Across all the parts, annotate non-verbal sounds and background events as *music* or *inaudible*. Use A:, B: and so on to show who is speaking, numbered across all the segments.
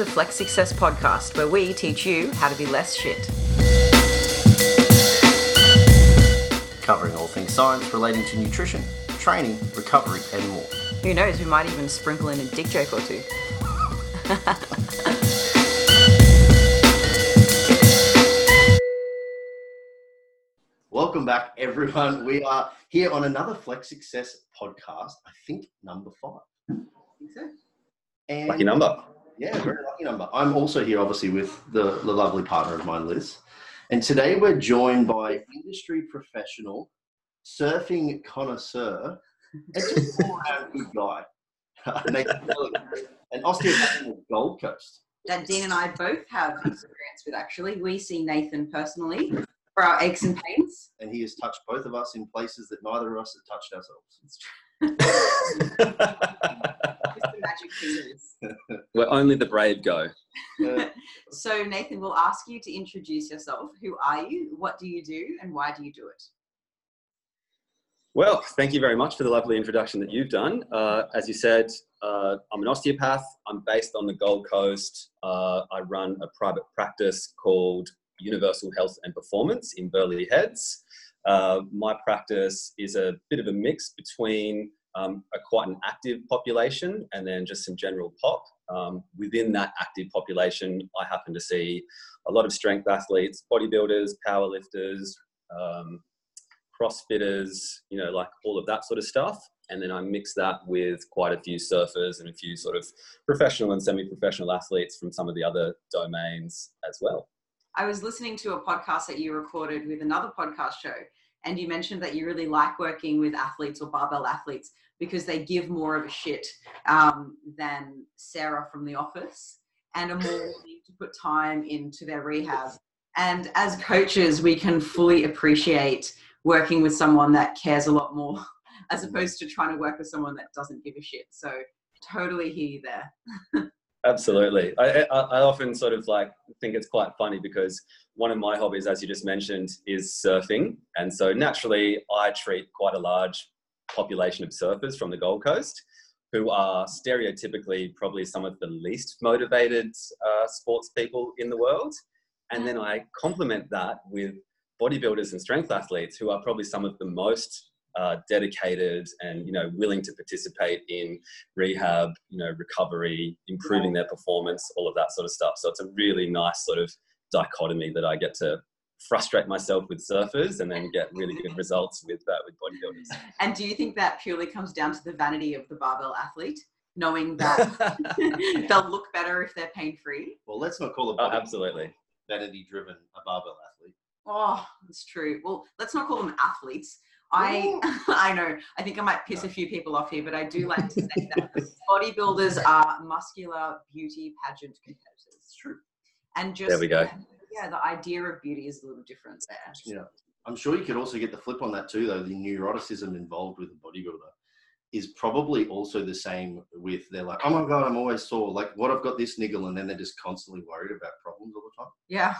A: the Flex Success podcast, where we teach you how to be less shit.
B: Covering all things science relating to nutrition, training, recovery, and more.
A: Who knows, we might even sprinkle in a dick joke or two.
B: Welcome back, everyone. We are here on another Flex Success podcast. I think number five. I think so. And
C: Lucky number.
B: Yeah, very lucky number. I'm also here, obviously, with the, the lovely partner of mine, Liz. And today we're joined by industry professional, surfing connoisseur, and just all around good guy, *laughs* Nathan an osteopath from the Gold Coast.
A: That Dean and I both have experience with actually. We see Nathan personally for our aches and pains.
B: And he has touched both of us in places that neither of us have touched ourselves. *laughs*
A: The magic fingers. *laughs*
C: Where only the brave go. *laughs*
A: So, Nathan, we'll ask you to introduce yourself. Who are you? What do you do? And why do you do it?
C: Well, thank you very much for the lovely introduction that you've done. Uh, as you said, uh, I'm an osteopath. I'm based on the Gold Coast. Uh, I run a private practice called Universal Health and Performance in Burleigh Heads. Uh, my practice is a bit of a mix between um, a quite an active population and then just some general pop. Um, within that active population, I happen to see a lot of strength athletes, bodybuilders, powerlifters, um, crossfitters, you know, like all of that sort of stuff. And then I mix that with quite a few surfers and a few sort of professional and semi professional athletes from some of the other domains as well.
A: I was listening to a podcast that you recorded with another podcast show, and you mentioned that you really like working with athletes or barbell athletes because they give more of a shit um, than Sarah from The Office and are more *laughs* willing to put time into their rehab. And as coaches, we can fully appreciate working with someone that cares a lot more *laughs* as opposed to trying to work with someone that doesn't give a shit. So, totally hear you there. *laughs*
C: Absolutely. I, I, I often sort of like think it's quite funny because one of my hobbies, as you just mentioned, is surfing. And so naturally, I treat quite a large population of surfers from the Gold Coast who are stereotypically probably some of the least motivated uh, sports people in the world. And then I complement that with bodybuilders and strength athletes who are probably some of the most uh, dedicated and you know willing to participate in rehab, you know recovery, improving their performance, all of that sort of stuff. So it's a really nice sort of dichotomy that I get to frustrate myself with surfers and then get really good *laughs* results with uh, with bodybuilders.
A: And do you think that purely comes down to the vanity of the barbell athlete, knowing that *laughs* *laughs* they'll look better if they're pain free?
B: well, let's not call a
C: Oh, absolutely.
B: vanity driven a barbell athlete.
A: Oh, that's true. Well, let's not call them athletes. I *laughs* I know. I think I might piss a few people off here, but I do like to say *laughs* that bodybuilders are muscular beauty pageant competitors.
B: It's true.
A: And just
C: There we go.
A: Yeah, the idea of beauty is a little different there.
B: Yeah. I'm sure you could also get the flip on that too, though. The neuroticism involved with a bodybuilder is probably also the same with they're like, oh my God, I'm always sore. Like, what I've got this niggle, and then they're just constantly worried about problems all the time.
A: Yeah.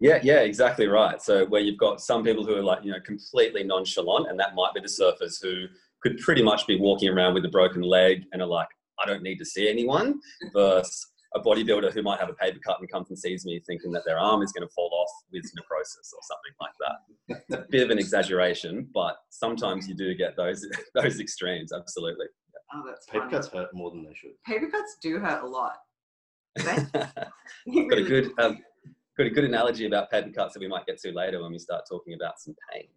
C: Yeah, yeah, exactly right. So where you've got some people who are like, you know, completely nonchalant, and that might be the surfers who could pretty much be walking around with a broken leg and are like, I don't need to see anyone, versus a bodybuilder who might have a paper cut and comes and sees me thinking that their arm is going to fall off with necrosis or something like that. a *laughs* bit of an exaggeration, but sometimes you do get those *laughs* those extremes. Absolutely.
A: Oh, that's
B: Paper
A: funny.
B: cuts hurt more than they should.
A: Paper cuts do hurt a lot. *laughs* They-
C: got a good um, got a good analogy about paper cuts that we might get to later when we start talking about some pain.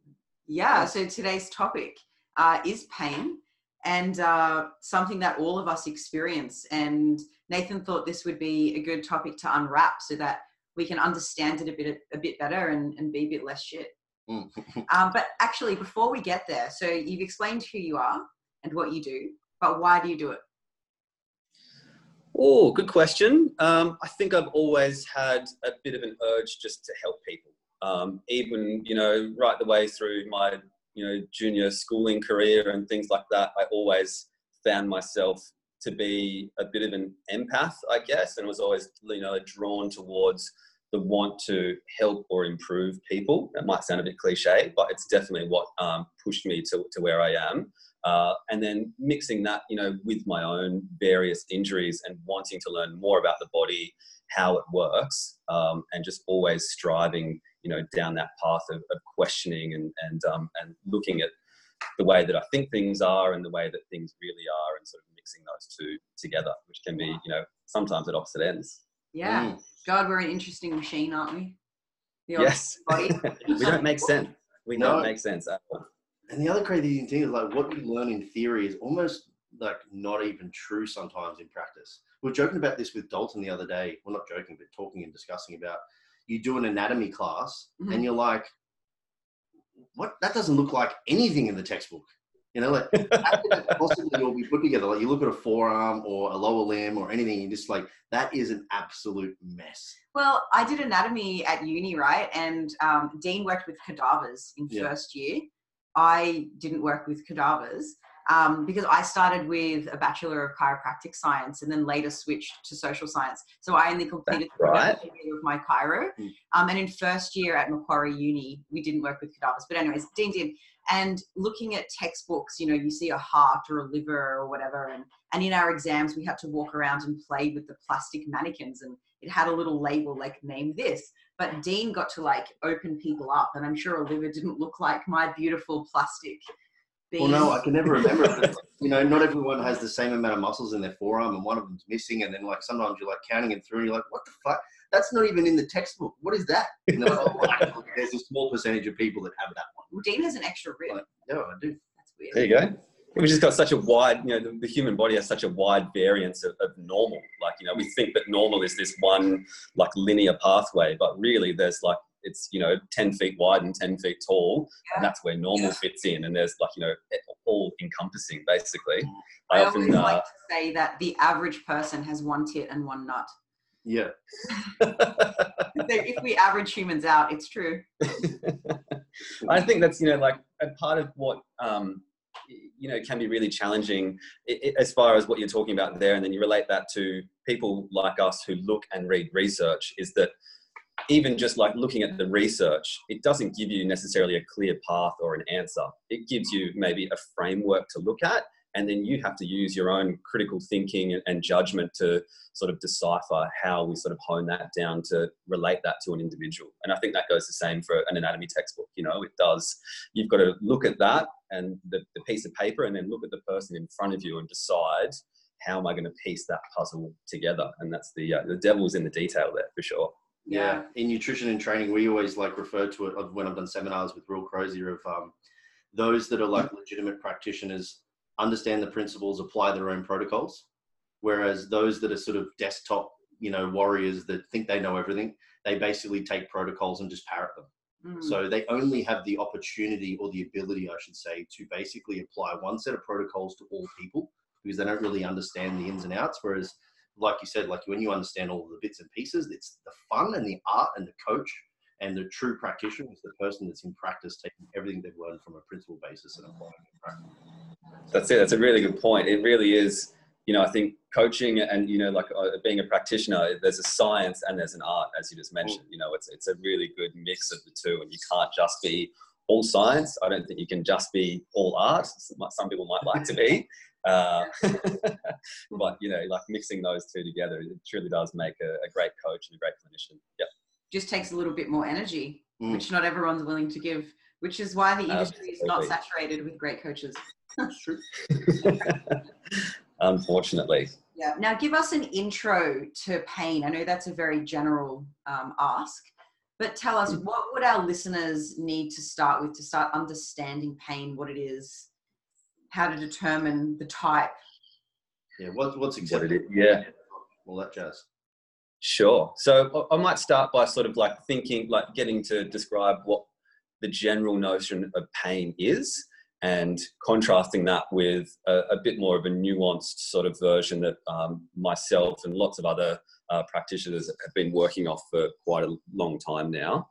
A: Yeah, so today's topic uh, is pain and uh, something that all of us experience. And Nathan thought this would be a good topic to unwrap so that we can understand it a bit a bit better and, and be a bit less shit.
B: Mm. *laughs*
A: Um, but actually, before we get there, so you've explained who you are and what you do, but why do you do it?
C: Oh, good question. Um, I think I've always had a bit of an urge just to help people. Um, even you know, right the way through my you know junior schooling career and things like that, I always found myself to be a bit of an empath, I guess, and was always you know drawn towards the want to help or improve people. That might sound a bit cliche, but it's definitely what um, pushed me to, to where I am. Uh, and then mixing that, you know, with my own various injuries and wanting to learn more about the body, how it works, um, and just always striving, you know, down that path of, of questioning and and um, and looking at the way that I think things are and the way that things really are, and sort of mixing those two together, which can be, you know, sometimes at opposite ends.
A: Yeah.
B: Mm.
A: God, we're an interesting machine, aren't we? The
C: Yes,
A: body. *laughs*
C: we don't make sense. We
B: No.
C: don't make sense at all.
B: And the other crazy thing is like what you learn in theory is almost like not even true sometimes in practice. We are joking about this with Dalton the other day. We're well, not joking, but talking and discussing about you do an anatomy class
A: Mhm.
B: and you're like, what? That doesn't look like anything in the textbook. You know, like *laughs* how could that possibly all be put together? Like you look at a forearm or a lower limb or anything, you're just like, that is an absolute mess.
A: Well, I did anatomy at uni, right? And um, Dean worked with cadavers in
B: Yeah.
A: first year. I didn't work with cadavers um, because I started with a Bachelor of Chiropractic Science and then later switched to Social Science. So I only completed the
C: right.
A: year of my chiro.
B: Mm.
A: Um, and in first year at Macquarie Uni, we didn't work with cadavers. But anyways, Dean did. And looking at textbooks, you know, you see a heart or a liver or whatever. And, and in our exams, we had to walk around and play with the plastic mannequins and it had a little label like name this but dean got to like open people up and i'm sure a liver didn't look like my beautiful plastic being.
B: Well, no, I can never remember. you know, not everyone has the same amount of muscles in their forearm, and one of them's missing. And then, like, sometimes you're like counting it through, and you're like, "What the fuck? That's not even in the textbook. What is that?" And like, "Oh, there's a small percentage of people that have that one."
A: Well, dean has an extra rib
B: Like- Yeah, I do.
A: that's weird
C: There you go. We've just got such a wide, you know, the, the human body has such a wide variance of, of normal. Like, you know, we think that normal is this one like linear pathway, but really there's like, it's, you know, 10 feet wide and 10 feet tall. And that's where normal fits in. And there's like, you know, all encompassing basically.
A: i
C: I
A: always
C: uh,
A: like to say that the average person has one tit and one nut
B: Yeah, *laughs*
A: so if we average humans out it's true *laughs*
C: I think that's you know like a part of what um, you know can be really challenging as far as what you're talking about there, and then you relate that to people like us who look and read research. Is that even just like looking at the research, it doesn't give you necessarily a clear path or an answer. It gives you maybe a framework to look at, and then you have to use your own critical thinking and, and judgment to sort of decipher how we sort of hone that down to relate that to an individual. And I think that goes the same for an anatomy textbook. You know, it does. You've got to look at that and the, the piece of paper, and then look at the person in front of you and decide how am I going to piece that puzzle together. And that's the uh, the devil's in the detail there for sure.
B: yeah. In nutrition and training, we always like refer to it when I've done seminars with Real Crozier of um, those that are like legitimate practitioners understand the principles, apply their own protocols, whereas those that are sort of desktop, you know, warriors that think they know everything, they basically take protocols and just parrot them.
A: Mm.
B: So they only have the opportunity or the ability, I should say, to basically apply one set of protocols to all people because they don't really understand the ins and outs. Whereas, like you said, like when you understand all of the bits and pieces, it's the fun and the art and the coach and the true practitioner is the person that's in practice taking everything they've learned from a principle basis and applying it practice.
C: That's it. That's a really good point. It really is. You know, I think coaching and you know, like uh, being a practitioner, there's a science and there's an art, as you just mentioned. You know, it's it's a really good mix of the two, and you can't just be all science. I don't think you can just be all art. Some people might like to be, uh, *laughs* but you know, like mixing those two together, it truly does make a, a great coach and a great clinician. Yep.
A: Just takes a little bit more energy
B: Mm.
A: which not everyone's willing to give which is why the industry is not saturated with great coaches
B: That's true. *laughs* *laughs*
C: Unfortunately.
A: Yeah. Now, give us an intro to pain. I know that's a very general um, ask, but tell us what would our listeners need to start with to start understanding pain, what it is, how to determine the type.
B: Yeah. What, what's
C: What
B: acceptable?
C: it is. Yeah.
B: All that jazz.
C: Sure. So I might start by sort of like thinking, like getting to describe what the general notion of pain is and contrasting that with a, a bit more of a nuanced sort of version that um, myself and lots of other uh, practitioners have been working off for quite a long time now.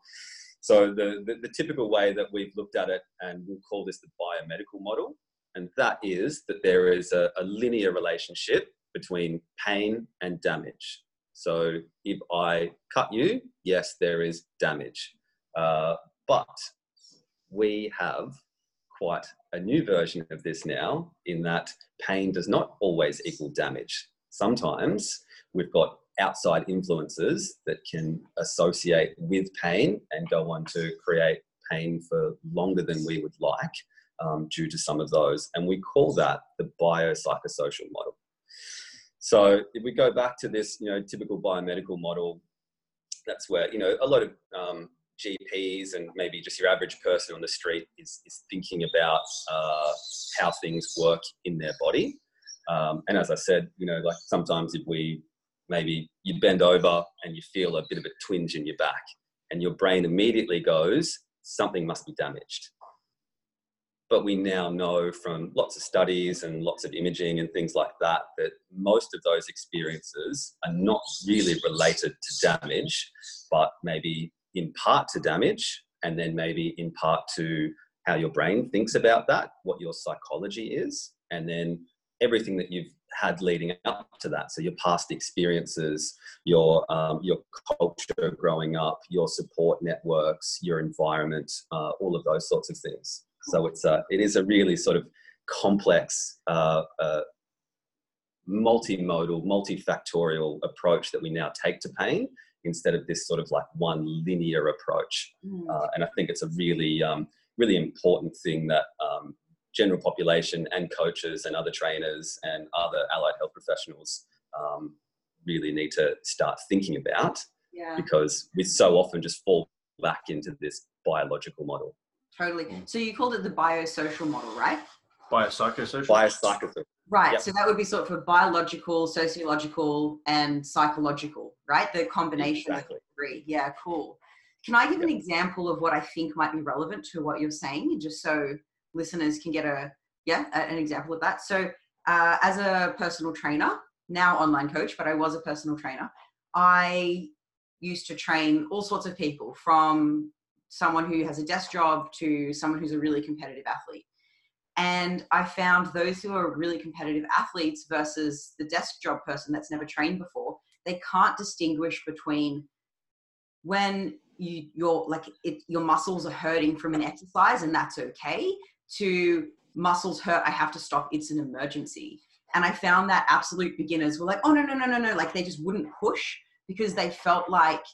C: So the, the, the typical way that we've looked at it, and we'll call this the biomedical model, and that is that there is a, a linear relationship between pain and damage. So if I cut you, yes, there is damage. Uh, but we have quite a new version of this now, in that pain does not always equal damage. Sometimes we've got outside influences that can associate with pain and go on to create pain for longer than we would like um, due to some of those. And we call that the biopsychosocial model. So if we go back to this, you know, typical biomedical model, that's where, you know, a lot of um, GPs and maybe just your average person on the street is, is thinking about uh, how things work in their body. Um, and as I said, you know, like sometimes if we maybe you bend over and you feel a bit of a twinge in your back, and your brain immediately goes, something must be damaged. But we now know from lots of studies and lots of imaging and things like that that most of those experiences are not really related to damage, but maybe in part to damage, and then maybe in part to how your brain thinks about that, what your psychology is, and then everything that you've had leading up to that. So your past experiences, your um, your culture growing up, your support networks, your environment, uh, all of those sorts of things. So it's a, it is a really sort of complex, uh, uh, multimodal, multifactorial approach that we now take to pain instead of this sort of like one linear approach. Mm. Uh, and I think it's a really, um, really important thing that um, general population and coaches and other trainers and other allied health professionals um, really need to start thinking about
A: yeah.
C: because we so often just fall back into this biological model.
A: Totally. Mm. So you called it the biosocial model, right?
B: Biopsychosocial.
C: Biopsychosocial.
A: Right. Yep. So that would be sort of a biological, sociological, and psychological, right? The combination exactly. of three. Yeah, cool. Can I give yep. an example of what I think might be relevant to what you're saying, just so listeners can get a yeah an example of that. So uh, as a personal trainer, now online coach, but I was a personal trainer. I used to train all sorts of people from someone who has a desk job to someone who's a really competitive athlete. And I found those who are really competitive athletes versus the desk job person that's never trained before, they can't distinguish between when you you're like it, your muscles are hurting from an exercise and that's okay to muscles hurt, I have to stop, it's an emergency. And I found that absolute beginners were like, oh, no, no, no, no, no. Like they just wouldn't push because they felt like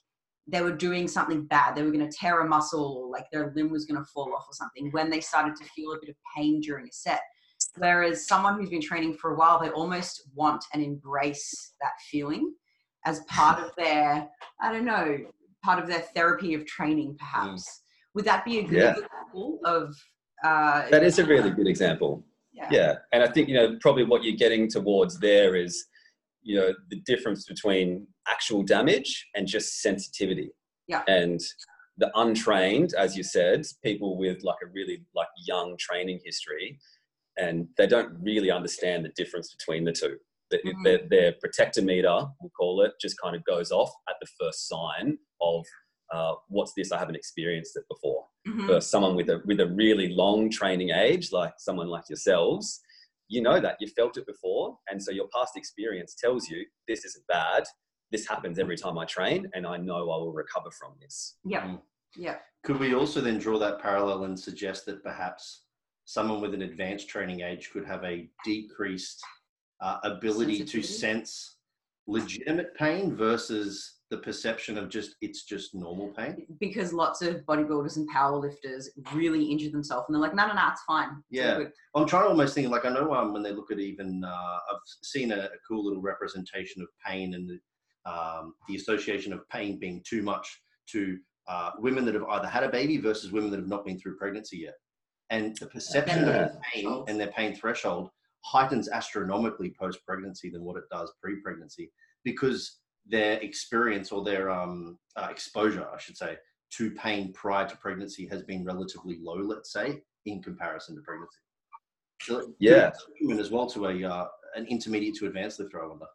A: they were doing something bad. They were going to tear a muscle or like their limb was going to fall off or something when they started to feel a bit of pain during a set. Whereas someone who's been training for a while, they almost want and embrace that feeling as part of their, I don't know, part of their therapy of training, perhaps. Mm. Would that be a good yeah. example of
C: uh, that is a really good example. Yeah. yeah. And I think, you know, probably what you're getting towards there is, you know, the difference between actual damage and just sensitivity.
A: Yeah.
C: And the untrained, as you said, people with like a really like young training history, and they don't really understand the difference between the two. Mm-hmm. Their, their protector meter, we'll call it, just kind of goes off at the first sign of uh, what's this? I haven't experienced it before. Mm-hmm. For someone with a with a really long training age, like someone like yourselves, you know that you felt it before, and so your past experience tells you this isn't bad. This happens every time I train, and I know I will recover from this.
A: Yeah, mm. yeah.
B: Could we also then draw that parallel and suggest that perhaps someone with an advanced training age could have a decreased uh, ability to sense legitimate pain versus the perception of just it's just normal pain?
A: Because lots of bodybuilders and powerlifters really injure themselves and they're like no no no it's fine. It's
B: yeah. i'm trying to almost think like i know um, when they look at even uh, i've seen a, a, cool little representation of pain and the, um, the association of pain being too much to uh, women that have either had a baby versus women that have not been through pregnancy yet. And the perception yeah. of pain and their pain threshold heightens astronomically post pregnancy than what it does pre pregnancy because their experience or their um, uh, exposure, I should say, to pain prior to pregnancy has been relatively low, let's say, in comparison to pregnancy.
C: So, yeah,
B: as well to a uh, an intermediate to advanced lifter, I wonder.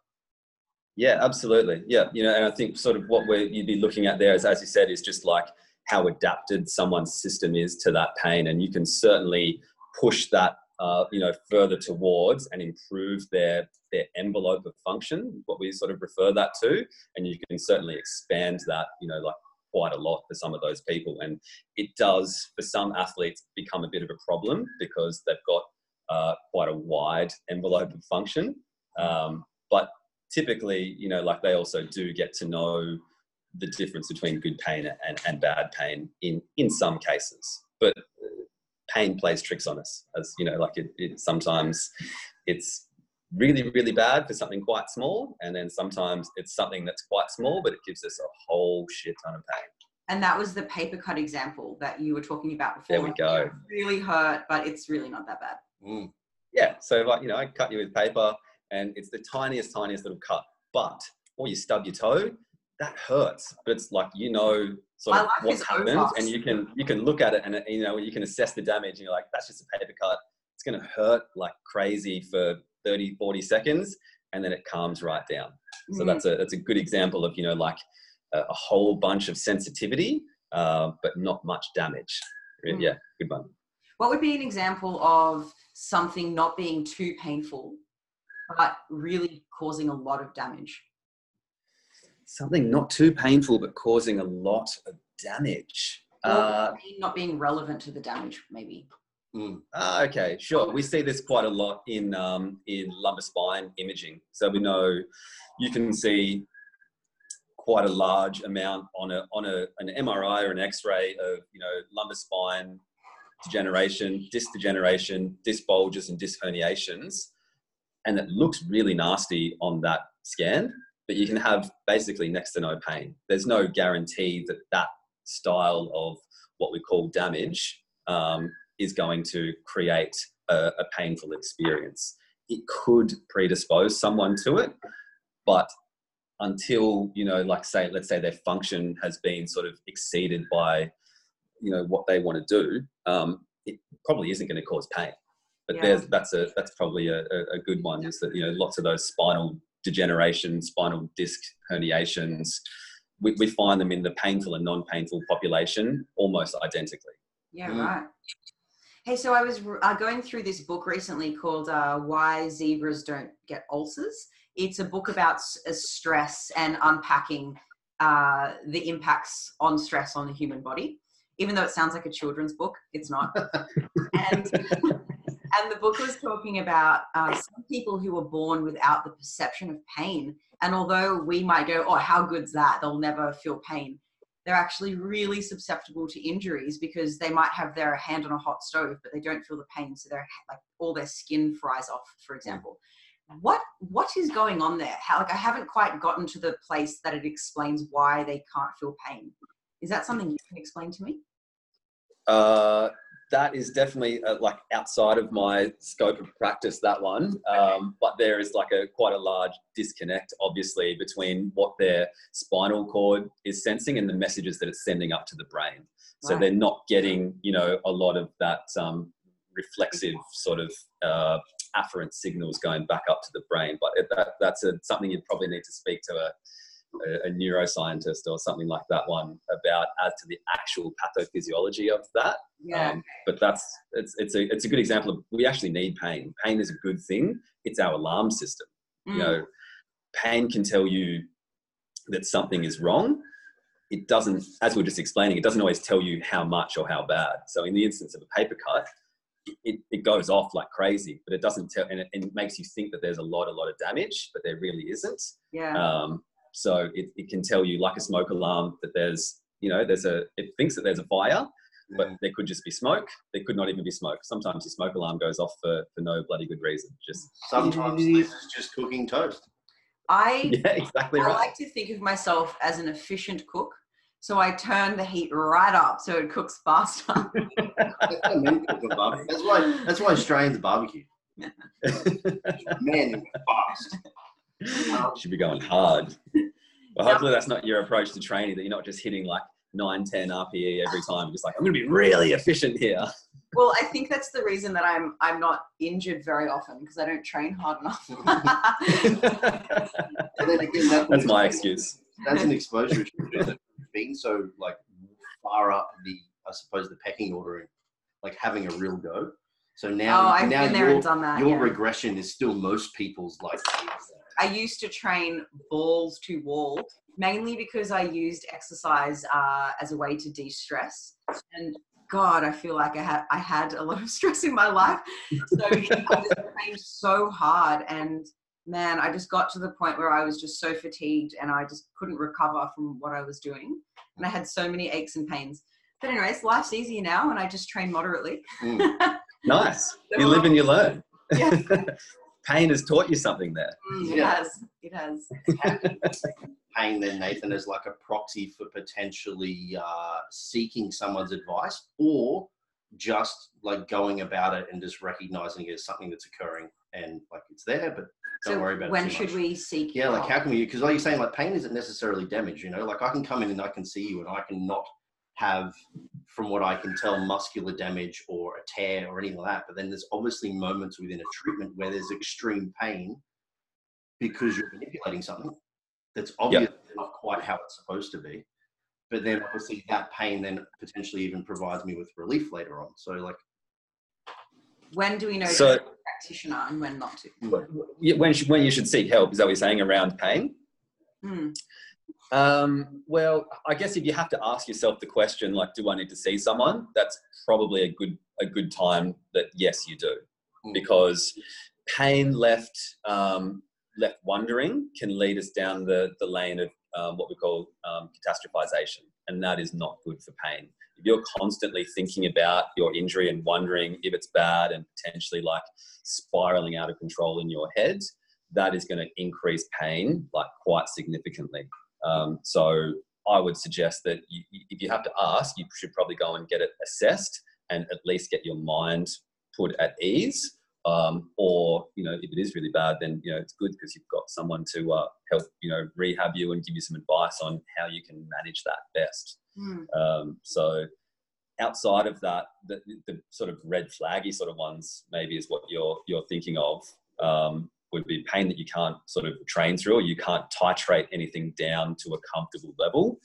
C: Yeah, absolutely. Yeah, you know, and I think sort of what we you'd be looking at there is, as you said, is just like how adapted someone's system is to that pain, and you can certainly push that uh, you know, further towards and improve their their envelope of function, what we sort of refer that to, and you can certainly expand that, you know, like quite a lot for some of those people. And it does, for some athletes, become a bit of a problem because they've got uh, quite a wide envelope of function. Um, but typically, you know, like they also do get to know the difference between good pain and, and bad pain in, in some cases. But pain plays tricks on us, as you know, like it, it sometimes it's really, really bad for something quite small, and then sometimes it's something that's quite small, but it gives us a whole shit ton of pain.
A: And that was the paper cut example that you were talking about before.
C: There we go.
A: It really hurt, but it's really not that bad.
B: Mm.
C: Yeah, so like you know, I cut you with paper, and it's the tiniest, tiniest little cut, but or you stub your toe, that hurts. But it's like you know sort of what's happened,
A: over.
C: and you can you can look at it, and you know you can assess the damage, and you're like, that's just a paper cut. It's going to hurt like crazy for 30, 40 seconds, and then it calms right down. So
A: Mm.
C: that's a that's a good example of you know like a, a whole bunch of sensitivity, uh, but not much damage.
A: Mm.
C: Yeah, good one.
A: What would be an example of something not being too painful, but really causing a lot of damage?
C: Something not too painful, but causing a lot of damage. Uh,
A: not being relevant to the damage, maybe.
B: Mm.
C: Ah, okay, sure. We see this quite a lot in um, in lumbar spine imaging. So we know you can see quite a large amount on a on a an MRI or an X-ray of you know lumbar spine degeneration, disc degeneration, disc bulges, and disc herniations, and it looks really nasty on that scan. But you can have basically next to no pain. There's no guarantee that that style of what we call damage um, is going to create a, a painful experience. It could predispose someone to it, but until you know, like say, let's say their function has been sort of exceeded by, you know, what they want to do, um, it probably isn't going to cause pain. But
A: Yeah.
C: there's that's a that's probably a, a, a good one. Is that you know lots of those spinal degeneration, spinal disc herniations, we, we find them in the painful and non-painful population almost identically.
A: Yeah,
B: Mm.
A: right. Hey, so I was uh, going through this book recently called uh, Why Zebras Don't Get Ulcers. It's a book about s- uh, stress and unpacking uh, the impacts on stress on the human body. Even though it sounds like a children's book, it's not. *laughs* and, *laughs* and the book was talking about uh, some people who were born without the perception of pain. And although we might go, oh, how good's that? They'll never feel pain they're actually really susceptible to injuries because they might have their hand on a hot stove but they don't feel the pain. So they're like all their skin fries off for example. What what is going on there? How like i haven't quite gotten to the place that it explains why they can't feel pain. Is that something you can explain to me?
C: Uh, that is definitely uh, like outside of my scope of practice. That one, um, but there is like a quite a large disconnect, obviously, between what their spinal cord is sensing and the messages that it's sending up to the brain. So
A: Right.
C: they're not getting, you know, a lot of that um, reflexive sort of uh, afferent signals going back up to the brain. But that, that's a, something you'd probably need to speak to a, a, a neuroscientist or something like that one about as to the actual pathophysiology of that.
A: yeah
C: Um, but that's it's it's a it's a good example of we actually need pain. Pain is a good thing. It's our alarm system.
A: Mm.
C: You know, pain can tell you that something is wrong. It doesn't, as we are just explaining, it doesn't always tell you how much or how bad. So in the instance of a paper cut, it, it goes off like crazy, but it doesn't tell, and it, and it makes you think that there's a lot, a lot of damage, but there really isn't.
A: yeah
C: Um, so it, it can tell you, like a smoke alarm, that there's, you know, there's a, it thinks that there's a fire, but there could just be smoke. There could not even be smoke. Sometimes your smoke alarm goes off for, for no bloody good reason. Just
B: Sometimes mm. this is just cooking toast.
A: i *laughs*
C: yeah, exactly
A: I
C: right.
A: like to think of myself as an efficient cook. So I turn the heat right up so it cooks faster.
B: That's what I mean, cooking barbecue. That's why. That's why Australians barbecue. *laughs* Man, fast.
C: Um, should be going hard. But hopefully that's not your approach to training. That you're not just hitting like 9, 10 RPE every time. Just like I'm going to be really efficient here.
A: well, I think that's the reason that I'm I'm not injured very often because I don't train hard enough. *laughs*
B: Again, that's,
C: That's my excuse.
B: That's an exposure issue. Being so like far up the, I suppose, the pecking order, and like having a real go. So now,
A: oh, I've
B: now
A: been there
B: your,
A: and done that.
B: your
A: yeah.
B: regression is still most people's like.
A: I used to train balls to wall mainly because I used exercise uh, as a way to de-stress. And God, I feel like I had I had a lot of *laughs* stress in my life, so I just trained so hard. And man, I just got to the point where I was just so fatigued, and I just couldn't recover from what I was doing, and I had so many aches and pains. But anyways, life's easier now, and I just train moderately.
B: Mm.
C: Nice. *laughs* You live and you learn.
A: Yeah. *laughs*
C: Pain has taught you something there.
A: Mm, it
B: Yeah.
A: has. It has. *laughs*
B: Pain then, Nathan, is like a proxy for potentially uh, seeking someone's advice or just like going about it and just recognizing it as something that's occurring and like it's there, but don't
A: so
B: worry about
A: when
B: it. too
A: should
B: much.
A: we seek?
B: Yeah, like
A: help?
B: how can we? Because like you're saying, like pain isn't necessarily damage. You know, like I can come in and I can see you, and I can not have, from what I can tell, muscular damage or a tear or anything like that. But then there's obviously moments within a treatment where there's extreme pain because you're manipulating something that's obviously not quite how it's supposed to be. But then obviously that pain then potentially even provides me with relief later on. So like,
A: when do we know
C: So-
A: to be a practitioner and when not to?
C: When, when you should seek help, is that what you're saying around pain?
A: Hmm.
C: Um, well, I guess if you have to ask yourself the question, like, do I need to see someone? That's probably a good a good time that yes, you do,
B: Mm.
C: because pain left um, left wondering can lead us down the the lane of um, what we call um, catastrophization, and that is not good for pain. If you're constantly thinking about your injury and wondering if it's bad and potentially like spiraling out of control in your head, that is going to increase pain like quite significantly. Um, so I would suggest that you, if you have to ask, you should probably go and get it assessed and at least get your mind put at ease. Um, or you know, if it is really bad, then you know it's good because you've got someone to uh, help you know rehab you and give you some advice on how you can manage that best.
A: Hmm.
C: Um, so outside of that, the, the sort of red flaggy sort of ones maybe is what you're you're thinking of. Um, would be pain that you can't sort of train through, or you can't titrate anything down to a comfortable level.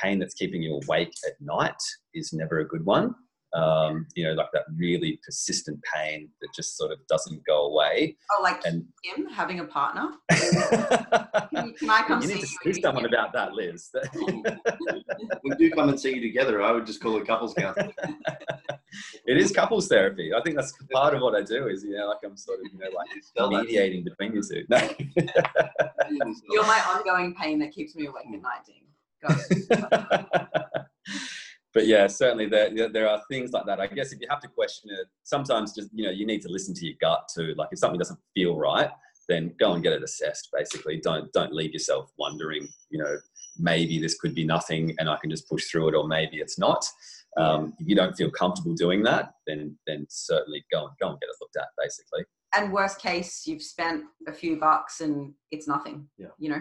C: Pain that's keeping you awake at night is never a good one. Um, you know, like that really persistent pain that just sort of doesn't go away.
A: Oh, like
C: And
A: him having a partner?
C: you *laughs*
A: Can, can I come
C: need
A: see
C: to
A: you?
C: speak to someone about that, Liz. *laughs*
B: we do come and see you together. I would just call it couples counseling.
C: it is couples therapy. I think that's part of what I do. Is you know, like I'm sort of you know like
B: Sell that.
C: mediating between you two. No.
A: You're my ongoing pain that keeps me awake at night, Dean. *laughs*
C: But yeah, certainly there there- there are things like that. I guess if you have to question it, sometimes just you know you need to listen to your gut too. Like if something doesn't feel right, then go and get it assessed. Basically, don't don't leave yourself wondering. You know, maybe this could be nothing, and I can just push through it, or maybe it's not. Um, if you don't feel comfortable doing that, then then certainly go and go and get it looked at. Basically.
A: And worst case, you've spent a few bucks and it's nothing.
B: Yeah.
A: You know?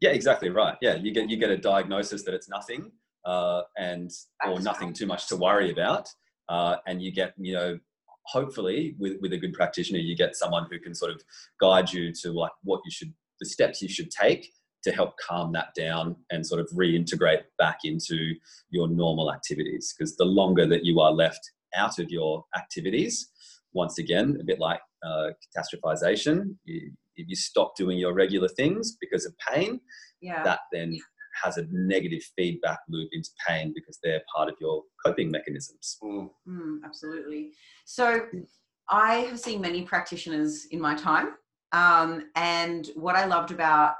C: Yeah, exactly right. Yeah, you get you get a diagnosis that it's nothing, uh, and or nothing too much to worry about, uh, and you get you know hopefully with with a good practitioner you get someone who can sort of guide you to like what you should the steps you should take to help calm that down and sort of reintegrate back into your normal activities. Because the longer that you are left out of your activities once again a bit like uh, catastrophization you, if you stop doing your regular things because of pain
A: Yeah.
C: that then has a negative feedback loop into pain because they're part of your coping mechanisms.
B: Mm.
A: Mm, absolutely. So I have seen many practitioners in my time. Um, and what I loved about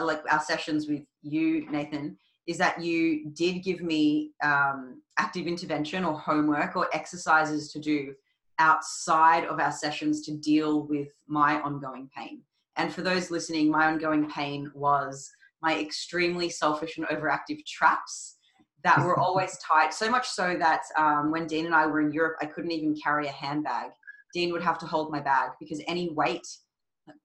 A: like our sessions with you, Nathan, is that you did give me um, active intervention or homework or exercises to do outside of our sessions to deal with my ongoing pain. And for those listening, my ongoing pain was my extremely selfish and overactive traps that were *laughs* always tight. So much so that um, when Dean and I were in Europe, I couldn't even carry a handbag. Dean would have to hold my bag because any weight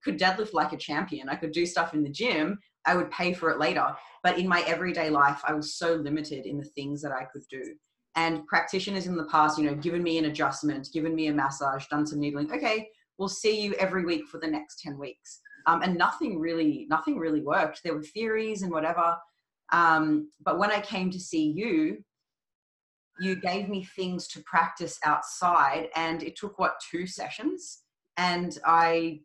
A: could deadlift like a champion. I could do stuff in the gym. I would pay for it later. But in my everyday life, I was so limited in the things that I could do. And practitioners in the past, you know, given me an adjustment, given me a massage, done some needling. Okay, we'll see you every week for the next 10 weeks. Um, and nothing really, nothing really worked. There were theories and whatever. Um, but when I came to see you, you gave me things to practice outside, and it took what two sessions, and I,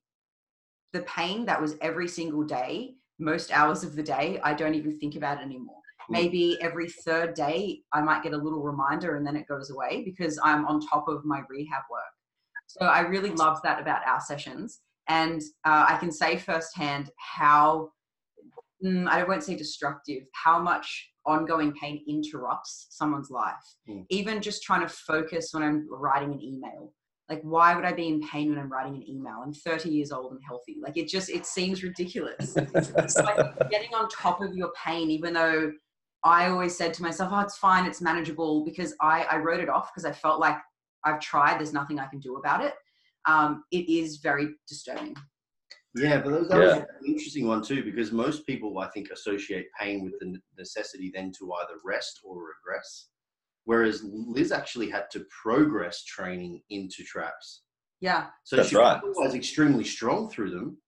A: the pain that was every single day most hours of the day, I don't even think about it anymore. Maybe every third day, I might get a little reminder and then it goes away because I'm on top of my rehab work. So I really loved that about our sessions. And uh, I can say firsthand how, mm, I won't say destructive, how much ongoing pain interrupts someone's life.
B: Mm.
A: Even just trying to focus when I'm writing an email. Like, why would I be in pain when I'm writing an email? I'm 30 years old and healthy. Like, it just, it seems ridiculous. *laughs* it's like getting on top of your pain, even though I always said to myself, oh, it's fine, it's manageable, because I, I wrote it off because I felt like I've tried, there's nothing I can do about it. Um, it is very disturbing.
B: Yeah, but that, that
C: Yeah.
B: was an interesting one too, because most people, I think, associate pain with the necessity then to either rest or regress. Whereas Liz actually had to progress training into traps.
A: Yeah.
B: So
C: That's
B: she
C: right.
B: was extremely strong through them,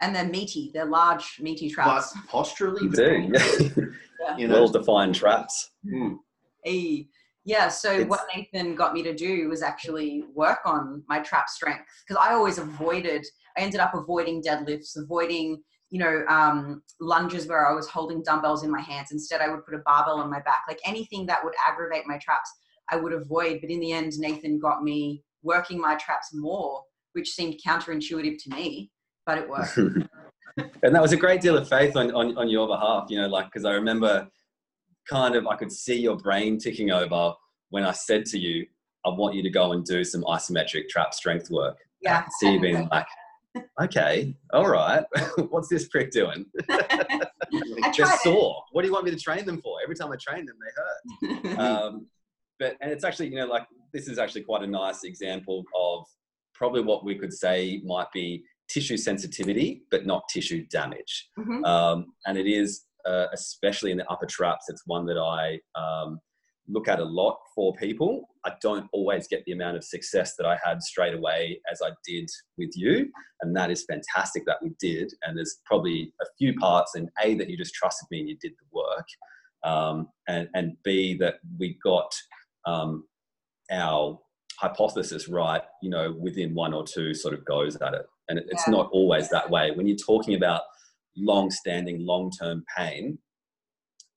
A: And they're meaty, they're large, meaty traps.
B: but posturally,
C: You
B: very-
C: do.
B: you know,
C: Well defined traps.
B: mm,
A: Hey. Yeah, so
C: It's-
A: what Nathan got me to do was actually work on my trap strength because I always avoided, I ended up avoiding deadlifts, avoiding, you know, um, lunges where I was holding dumbbells in my hands. Instead, I would put a barbell on my back. Like anything that would aggravate my traps, I would avoid. But in the end, Nathan got me working my traps more, which seemed counterintuitive to me, but it worked. *laughs*
C: and that was a great deal of faith on, on, on your behalf, you know, like, because I remember kind of, I could see your brain ticking over when I said to you, I want you to go and do some isometric trap strength work.
A: Yeah.
C: See you being like, okay, all right, *laughs* what's this prick doing? *laughs* *laughs* They're sore. What do you want me to train them for? Every time I train them, they hurt. um, but and it's actually you know like this is actually quite a nice example of probably what we could say might be tissue sensitivity but not tissue damage
A: Mhm.
C: um, and it is uh, especially in the upper traps it's one that i um, look at a lot for people i don't always get the amount of success that i had straight away as i did with you and that is fantastic that we did and there's probably a few parts and a that you just trusted me and you did the work um, and, and b that we got um, our hypothesis right, you know, within one or two sort of goes at it. And it, it's
A: Yeah.
C: not always that way. When you're talking about long-standing, long-term pain,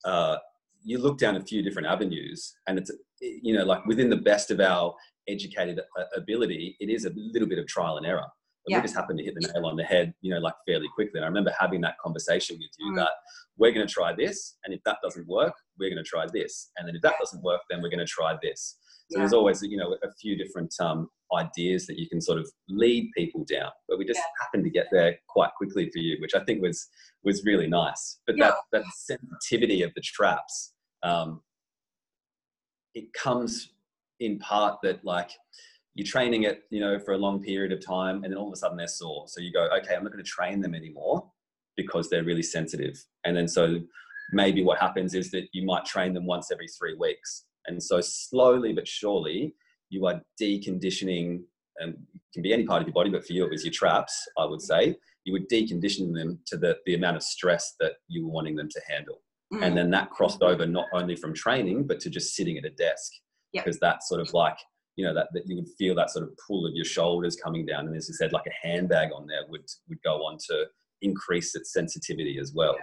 C: uh, you look down a few different avenues, and it's you know like within the best of our educated uh, ability, it is a little bit of trial and error. But
A: Yeah.
C: we just happened to hit the nail on the head, you know, like fairly quickly. And I remember having that conversation with you
A: Mm.
C: that we're going to try this, and if that doesn't work, we're going to try this, and then if that doesn't work, then we're going to try this. So
A: Yeah.
C: there's always, you know, a few different um, ideas that you can sort of lead people down. But we just happened to get there quite quickly for you, which I think was was really nice. But
A: Yeah.
C: that that sensitivity of the traps, um, it comes in part that like you're training it, you know, for a long period of time, and then all of a sudden they're sore. So you go, okay, I'm not going to train them anymore because they're really sensitive. And then so maybe what happens is that you might train them once every three weeks. And so slowly but surely, you are deconditioning, and it can be any part of your body, but for you it was your traps, I would say. You were deconditioning them to the, the amount of stress that you were wanting them to handle.
A: Mm.
C: And then that crossed over not only from training, but to just sitting at a desk.
A: Yep.
C: Because that's sort of like, you know, that, that you would feel that sort of pull of your shoulders coming down. And as you said, like a handbag on there would, would go on to increase its sensitivity as well.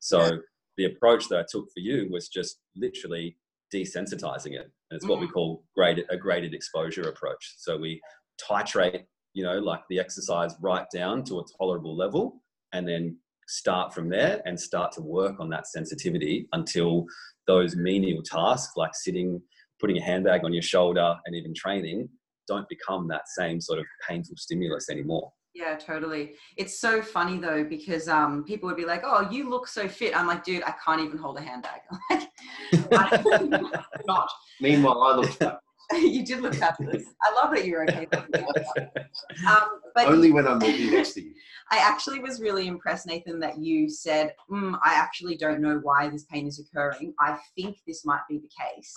C: So
A: Yeah.
C: the approach that I took for you was just literally desensitizing it. And it's what we
A: Mm.
C: call graded, a graded exposure approach. So we titrate, you know, like the exercise right down to a tolerable level and then start from there and start to work on that sensitivity until those menial tasks like sitting, putting a handbag on your shoulder and even training don't become that same sort of painful stimulus anymore.
A: Yeah, totally. It's so funny though because um, people would be like, "Oh, you look so fit." I'm like, "Dude, I can't even hold a handbag." *laughs* Like, I'm not. *laughs*
B: Meanwhile, I looked fat. *laughs*
A: you did look fabulous. I love that you're okay. Um, but
B: only when I'm walking next to you.
A: I actually was really impressed, Nathan, that you said, mm, I actually don't know why this pain is occurring. I think this might be the case.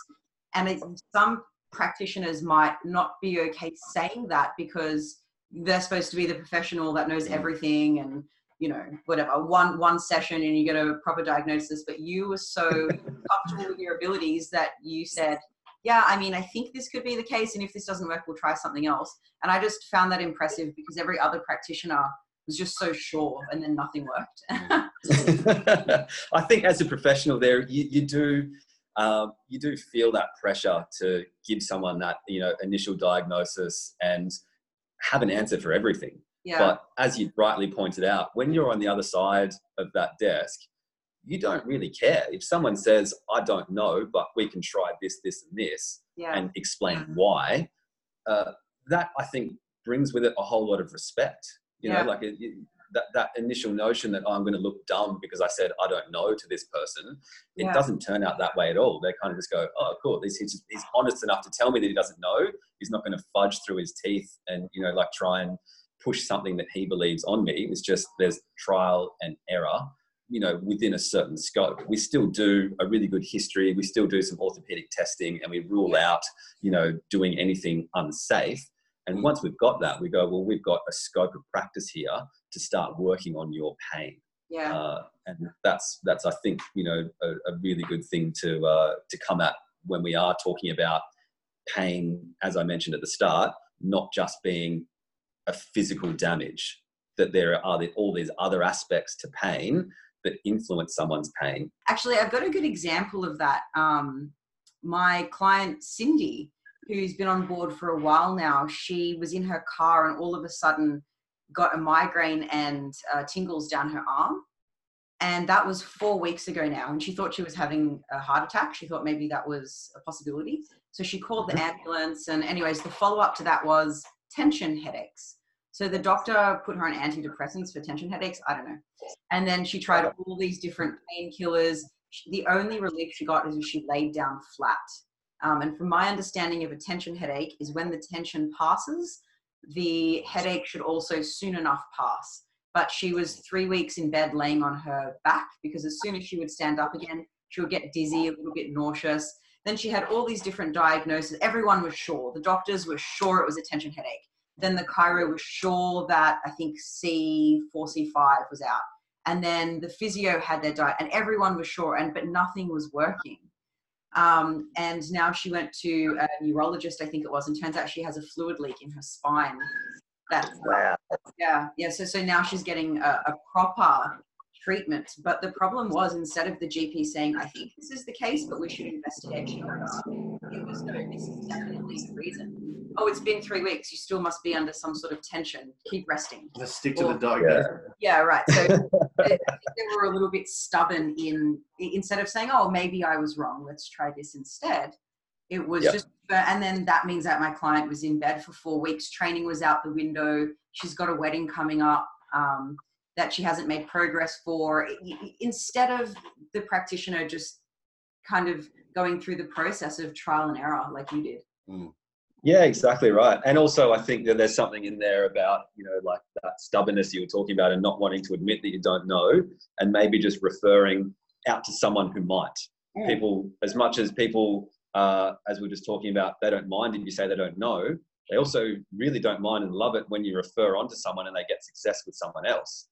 A: And it, some practitioners might not be okay saying that because they're supposed to be the professional that knows
B: Mm.
A: everything and you know whatever one one session and you get a proper diagnosis but you were so *laughs* comfortable with your abilities that you said yeah i mean i think this could be the case and if this doesn't work we'll try something else and i just found that impressive because every other practitioner was just so sure, and then nothing worked. *laughs*
C: I think as a professional, there you, you do um, you do feel that pressure to give someone that you know initial diagnosis and have an answer for everything.
A: yeah,
C: But as you rightly pointed out, when you're on the other side of that desk, you don't really care. If someone says, I don't know, but we can try this, this, and this,
A: yeah,
C: and explain why, uh, that I think brings with it a whole lot of respect. You
A: Yeah.
C: know, like it, it- that, that initial notion that oh, I'm going to look dumb because I said I don't know to this person, it
A: Yeah.
C: doesn't turn out that way at all. They kind of just go, oh, cool. He's, he's, he's honest enough to tell me that he doesn't know. He's not going to fudge through his teeth and, you know, like try and push something that he believes on me. It's just there's trial and error, you know, within a certain scope. We still do a really good history. We still do some orthopedic testing and we rule out, you know, doing anything unsafe. And mm. once we've got that, we go, well, we've got a scope of practice here to start working on your pain.
A: yeah,
C: Uh, and that's that's I think you know a, a really good thing to uh, to come at when we are talking about pain, as I mentioned at the start, not just being a physical damage. That there are the, all these other aspects to pain that influence someone's pain.
A: Actually, I've got a good example of that. Um, my client Cindy, who's been on board for a while now, she was in her car and all of a sudden got a migraine and uh, tingles down her arm. And that was four weeks ago now. And she thought she was having a heart attack. She thought maybe that was a possibility. So she called the ambulance. And, anyways, the follow up to that was tension headaches. So the doctor put her on antidepressants for tension headaches. I don't know. And then she tried all these different painkillers. The only relief she got is if she laid down flat. Um, and from my understanding of a tension headache, is when the tension passes, the headache should also soon enough pass. But she was three weeks in bed laying on her back because as soon as she would stand up again, she would get dizzy, a little bit nauseous. Then she had all these different diagnoses. Everyone was sure. The doctors were sure it was a tension headache. Then the chiro was sure that I think C4, C5 was out. And then the physio had their diet, and everyone was sure, and but nothing was working. Um, and now she went to a neurologist, I think it was, and turns out she has a fluid leak in her spine. That's
C: Wow.
A: yeah, yeah. So so now she's getting a, a proper treatment. But the problem was instead of the GP saying, I think this is the case, but we should investigate it was no, this is definitely the reason. Oh, it's been three weeks. You still must be under some sort of tension. Keep resting.
B: Let's stick to the
A: Well,
B: diagnosis.
A: Yeah, right. So I I think they were a little bit stubborn in instead of saying, "Oh, maybe I was wrong. Let's try this instead." It was
C: Yep.
A: just, and then that means that my client was in bed for four weeks. Training was out the window. She's got a wedding coming up um, that she hasn't made progress for. Instead of the practitioner just kind of going through the process of trial and error, like you did.
C: Yeah, exactly right. And also, I think that there's something in there about, you know, like that stubbornness you were talking about and not wanting to admit that you don't know and maybe just referring out to someone who might.
A: Mm.
C: People, as much as people, uh, as we we're just talking about, they don't mind if you say they don't know, they also really don't mind and love it when you refer on to someone and they get success with someone else.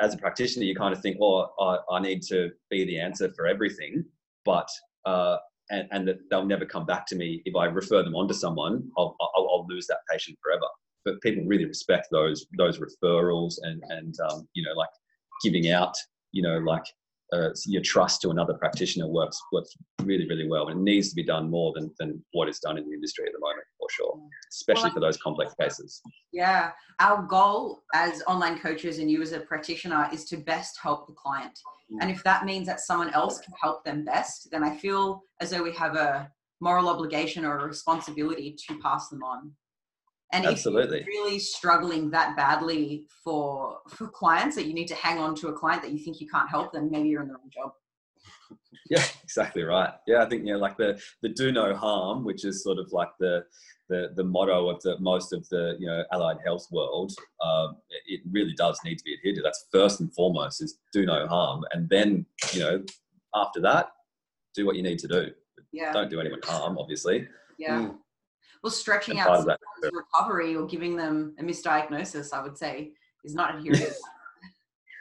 C: As a practitioner, you kind of think, oh, I, I need to be the answer for everything. But uh, and, and that they'll never come back to me if I refer them on to someone. I'll, I'll, I'll lose that patient forever. But people really respect those those referrals and and um, you know like giving out you know like uh, your trust to another practitioner works works really really well and it needs to be done more than than what is done in the industry at the moment for sure, especially
A: Well,
C: for those complex cases.
A: Yeah, our goal as online coaches and you as a practitioner is to best help the client. And if that means that someone else can help them best, then I feel as though we have a moral obligation or a responsibility to pass them on. And
C: Absolutely.
A: if you're really struggling that badly for for clients that you need to hang on to a client that you think you can't help, then maybe you're in the wrong job. *laughs*
C: Yeah, exactly right. Yeah, I think you know, like the the do no harm, which is sort of like the the the motto of the most of the you know allied health world. Um, it really does need to be adhered to. That's first and foremost is do no harm, and then you know after that, do what you need to do.
A: Yeah,
C: Don't do anyone harm, obviously.
A: yeah.
B: Mm.
A: Well, stretching out
C: that-
A: someone's recovery or giving them a misdiagnosis, I would say, is not adherence.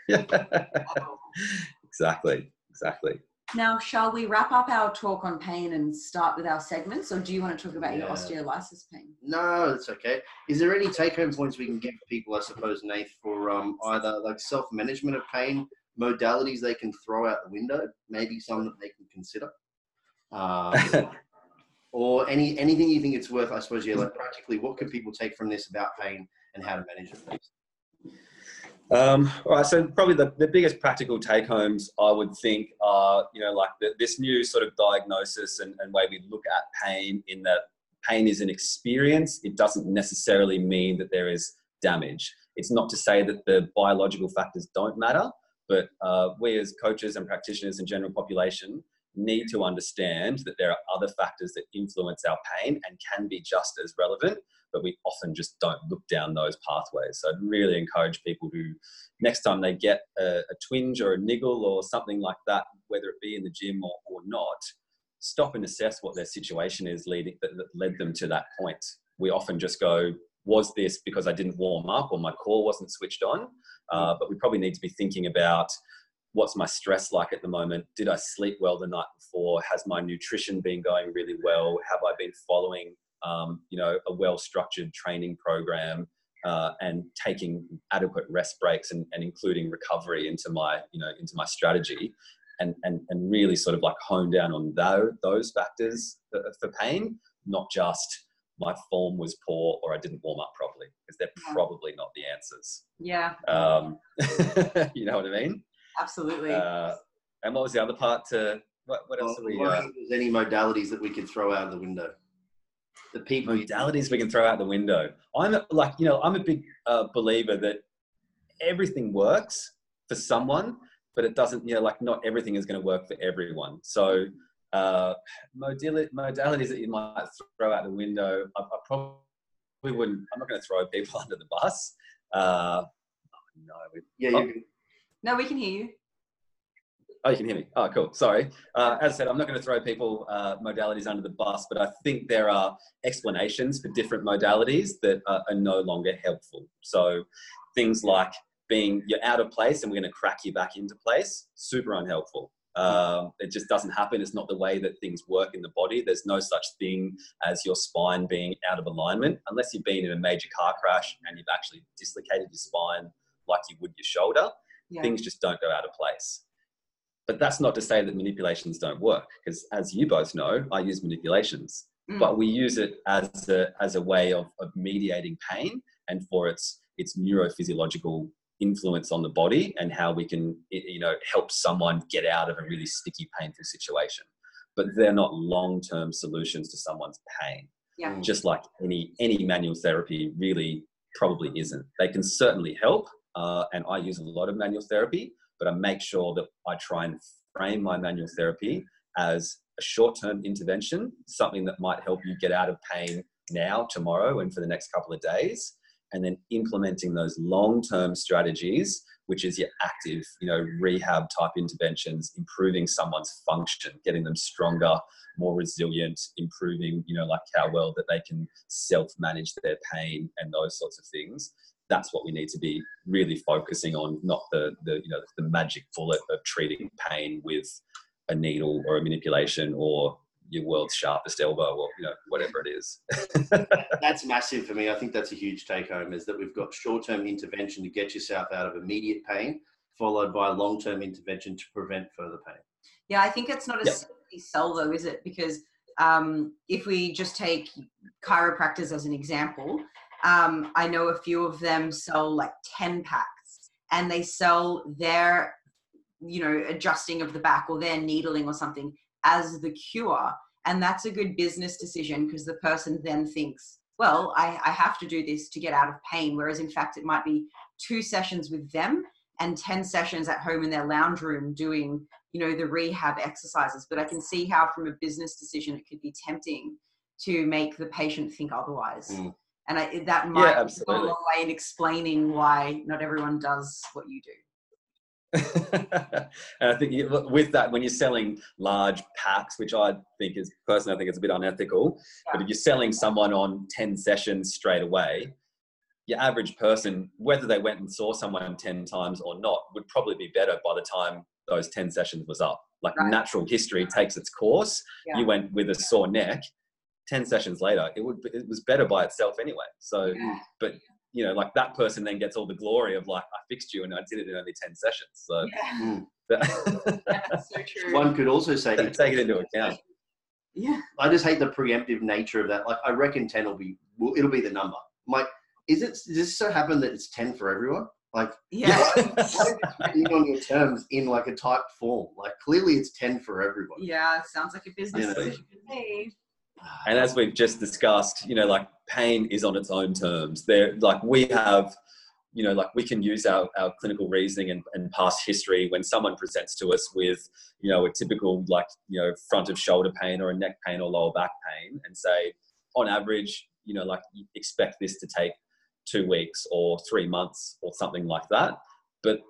C: Yeah, *laughs* exactly, exactly.
A: Now, shall we wrap up our talk on pain and start with our segments, or do you want to talk about your
B: Yeah.
A: osteolysis pain?
B: No, that's okay. Is there any take-home points we can give people, I suppose, Nath, for um, either like self-management of pain, modalities they can throw out the window, maybe some that they can consider, *laughs* um, or any anything you think it's worth? I suppose, yeah, like practically, what could people take from this about pain and how to manage it?
C: Um, all right, so probably the, the biggest practical take homes I would think are, you know, like the, this new sort of diagnosis and, and way we look at pain in that pain is an experience. It doesn't necessarily mean that there is damage. It's not to say that the biological factors don't matter, but uh, we as coaches and practitioners and general population need to understand that there are other factors that influence our pain and can be just as relevant but we often just don't look down those pathways. So I'd really encourage people to, next time they get a, a twinge or a niggle or something like that, whether it be in the gym or, or not, stop and assess what their situation is leading that, that led them to that point. We often just go, was this because I didn't warm up or my core wasn't switched on? Uh, but we probably need to be thinking about what's my stress like at the moment? Did I sleep well the night before? Has my nutrition been going really well? Have I been following um, you know, a well-structured training program uh, and taking adequate rest breaks and, and, including recovery into my, you know, into my strategy, and and and really sort of like hone down on those those factors for, for pain, not just my form was poor or I didn't warm up properly, because they're
A: Yeah.
C: probably not the answers.
A: Yeah,
C: Um, *laughs* you know what I mean?
A: Absolutely.
C: Uh, and what was the other part to what, what else
B: Well,
C: are we? Uh,
B: there's any modalities that we could throw out the window? The people.
C: modalities we can throw out the window. I'm a- like, you know, I'm a big uh, believer that everything works for someone, but it doesn't, you know, like not everything is going to work for everyone. So, uh, modali- modalities that you might throw out the window, I, I probably wouldn't, I'm not going to throw people *laughs* under the bus. Uh, oh, no,
B: Yeah, you,
A: no, we can hear you.
C: Oh, you can hear me. Oh, cool. Sorry. Uh, as I said, I'm not going to throw people uh, modalities under the bus, but I think there are explanations for different modalities that are, are no longer helpful. So things like being you're out of place and we're going to crack you back into place, super unhelpful. Um, it just doesn't happen. It's not the way that things work in the body. There's no such thing as your spine being out of alignment unless you've been in a major car crash and you've actually dislocated your spine like you would your shoulder
A: Yeah.
C: things just don't go out of place. But that's not to say that manipulations don't work, because as you both know, I use manipulations,
A: Mm.
C: but we use it as a, as a way of, of mediating pain and for its, its neurophysiological influence on the body and how we can, you know, help someone get out of a really sticky, painful situation. But they're not long-term solutions to someone's pain
A: Yeah.
C: just like any any manual therapy really probably isn't. They can certainly help, uh, and I use a lot of manual therapy, but I make sure that I try and frame my manual therapy as a short-term intervention, something that might help you get out of pain now, tomorrow, and for the next couple of days, and then implementing those long-term strategies, which is your active, you know, rehab type interventions, improving someone's function, getting them stronger, more resilient, improving, you know, like how well that they can self-manage their pain and those sorts of things. That's what we need to be really focusing on, not the the you know the magic bullet of treating pain with a needle or a manipulation or your world's sharpest elbow or you know whatever it is. *laughs*
B: that's massive for me. I think that's a huge take home is that we've got short term intervention to get yourself out of immediate pain, followed by long term intervention to prevent further pain.
A: Yeah, I think it's not a
C: Yep.
A: simply sell though, is it? Because um, if we just take chiropractors as an example, um, I know a few of them sell like 10 packs and they sell their, you know, adjusting of the back or their needling or something as the cure. And that's a good business decision because the person then thinks, well, I, I have to do this to get out of pain. Whereas in fact, it might be two sessions with them and 10 sessions at home in their lounge room doing you know the rehab exercises but i can see how from a business decision it could be tempting to make the patient think otherwise
B: Mm.
A: And I, that might go a long way in explaining why not everyone does what you do *laughs*
C: and I think you, with that, when you're selling large packs, which I think is personally, I think it's a bit unethical. But if you're selling someone on 10 sessions straight away, your average person, whether they went and saw someone 10 times or not, would probably be better by the time those 10 sessions was up. Like
A: Right.
C: natural history takes its course.
A: Yeah.
C: You went with a sore neck. 10 sessions later, it would it was better by itself anyway. So,
A: Yeah.
C: but you know, like that person then gets all the glory of like, I fixed you and I did it in only 10 sessions. So
A: Yeah, *laughs*
B: Mm.
A: that's so *laughs* true.
B: One could also say,
C: take it into account.
A: yeah.
B: I just hate the preemptive nature of that. Like, I reckon 10 will be, will, it'll be the number. Like, is it, does this so happen that it's 10 for everyone? Like,
A: Yeah.
B: written *laughs* on your terms in like a typed form. Like, clearly it's 10 for everyone.
A: Yeah, sounds like a business
B: Yeah.
A: decision to me.
C: And as we've just discussed, you know, like pain is on its own terms. There, like we have, you know, like we can use our, our clinical reasoning and, and past history when someone presents to us with, you know, a typical like, you know, front of shoulder pain or a neck pain or lower back pain and say, on average, you know, like expect this to take two weeks or three months or something like that. But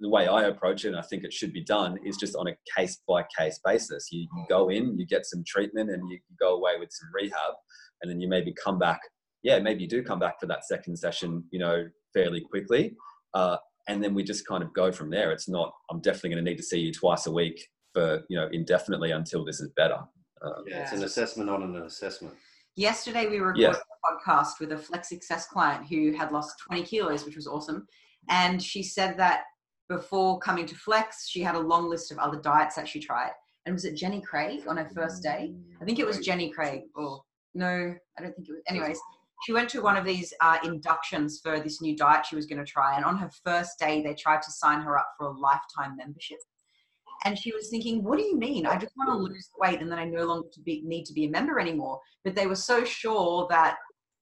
C: the way I approach it, and I think it should be done, is just on a case by case basis. You, you go in, you get some treatment, and you, you go away with some rehab, and then you maybe come back. Yeah, maybe you do come back for that second session, you know, fairly quickly, uh, and then we just kind of go from there. It's not. I'm definitely going to need to see you twice a week for you know indefinitely until this is better. Um,
B: Yeah, it's an assessment on an assessment.
A: Yesterday, we recorded
C: Yeah.
A: a podcast with a Flex Success client who had lost 20 kilos, which was awesome. And she said that before coming to Flex, she had a long list of other diets that she tried. And was it Jenny Craig on her first day? I think it was Jenny Craig. Or no, I don't think it was. Anyways, she went to one of these uh, inductions for this new diet she was going to try. And on her first day, they tried to sign her up for a lifetime membership. And she was thinking, what do you mean? I just want to lose weight and then I no longer to be, need to be a member anymore. But they were so sure that